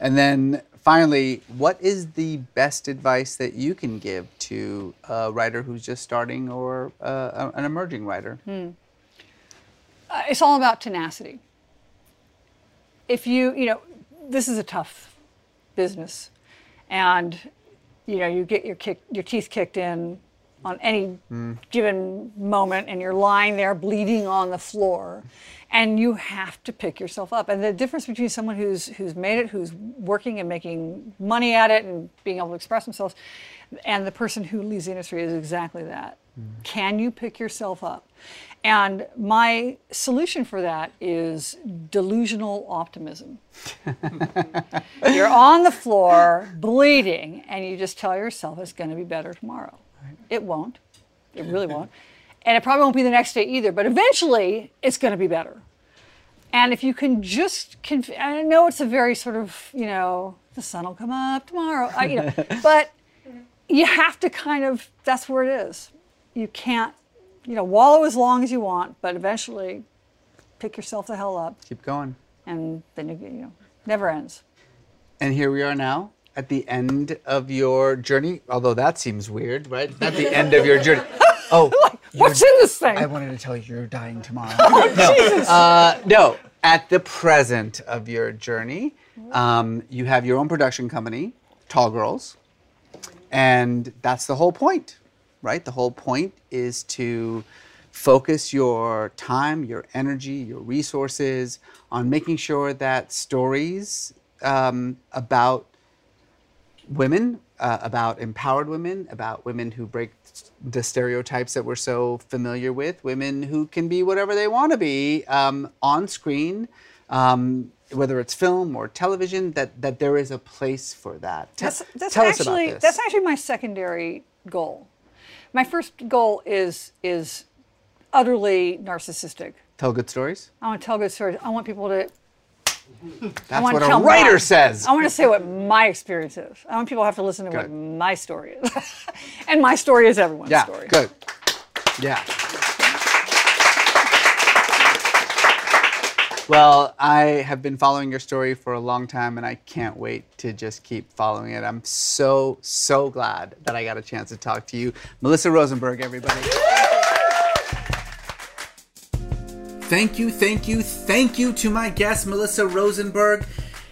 And then finally, what is the best advice that you can give to a writer who's just starting or uh, an emerging writer?
uh, it's all about tenacity. If you, you know, this is a tough business, and you know, you get your kick, your teeth kicked in on any hmm. given moment, and you're lying there bleeding on the floor, and you have to pick yourself up. And the difference between someone who's who's made it, who's working and making money at it, and being able to express themselves, and the person who leaves the industry is exactly that. Hmm. Can you pick yourself up? And my solution for that is delusional optimism. You're on the floor bleeding, and you just tell yourself it's going to be better tomorrow. It won't. It really won't. And it probably won't be the next day either, but eventually it's going to be better. And if you can just, conf- I know it's a very sort of, you know, the sun will come up tomorrow, I, you know, but you have to kind of, that's where it is. You can't, you know, wallow as long as you want, but eventually pick yourself the hell up
Keep going.
and then you, you know, never ends.
And here we are now at the end of your journey. Although that seems weird, right? At the end of your journey. Oh,
What's in this thing?
I wanted to tell you you're dying tomorrow. no, uh, no. At the present of your journey, um, you have your own production company, Tall Girls, and that's the whole point, right? The whole point is to focus your time, your energy, your resources on making sure that stories um, about women, uh, about empowered women, about women who break the stereotypes that we're so familiar with, women who can be whatever they want to be um, on screen, um, whether it's film or television, that, that there is a place for that. Te-
That's, that's
tell
actually
us about this.
that's actually my secondary goal. My first goal is is utterly narcissistic.
tell good stories.
I want to tell good stories. I want people to.
That's what a writer
my-
says.
I want to say what my experience is. I want people to have to listen to what my story is, and my story is everyone's
yeah,
story.
good. Yeah. Well, I have been following your story for a long time, and I can't wait to just keep following it. I'm so, so glad that I got a chance to talk to you. Melissa Rosenberg, everybody.
Thank you, thank you, thank you to my guest, Melissa Rosenberg.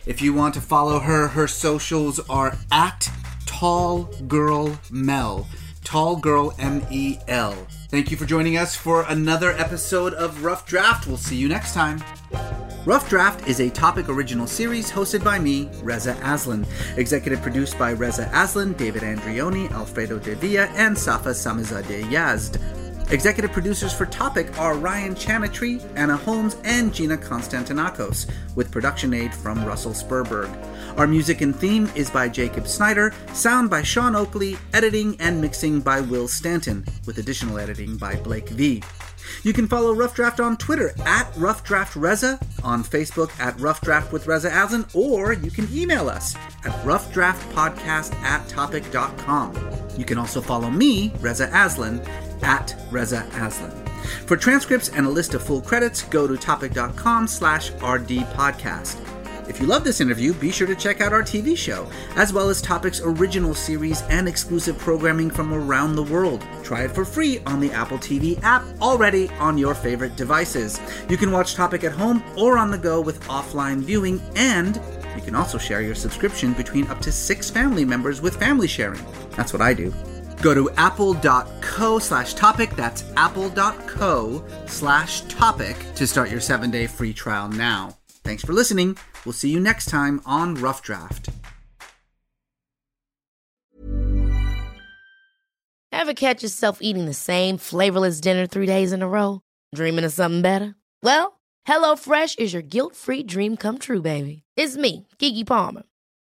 If you want to follow her, her socials are at Tall Girl Mel. Tall Girl M E L. Thank you for joining us for another episode of Rough Draft. We'll see you next time. Rough Draft is a topic original series hosted by me, Reza Aslan. Executive produced by Reza Aslan, David Andrioni, Alfredo De Villa, and Safa Samizadeh Yazd. Executive producers for Topic are Ryan Chanatry, Anna Holmes, and Gina Konstantinakos, with production aid from Russell Spurberg. Our music and theme is by Jacob Snyder, sound by Sean Oakley, editing and mixing by Will Stanton, with additional editing by Blake V. You can follow Rough Draft on Twitter at Rough Draft Reza, on Facebook at Rough Draft with Reza Aslan, or you can email us at roughdraftpodcast at topic.com. You can also follow me, Reza Aslan, at Reza Aslan. For transcripts and a list of full credits, go to topic.com slash rdpodcast. If you love this interview, be sure to check out our TV show, as well as Topic's original series and exclusive programming from around the world. Try it for free on the Apple TV app, already on your favorite devices. You can watch Topic at home or on the go with offline viewing, and you can also share your subscription between up to six family members with family sharing. That's what I do. Go to apple.co slash topic, that's apple.co slash topic to start your seven day free trial now. Thanks for listening. We'll see you next time on Rough Draft.
Ever catch yourself eating the same flavorless dinner three days in a row? Dreaming of something better? Well, HelloFresh is your guilt free dream come true, baby. It's me, Keke Palmer.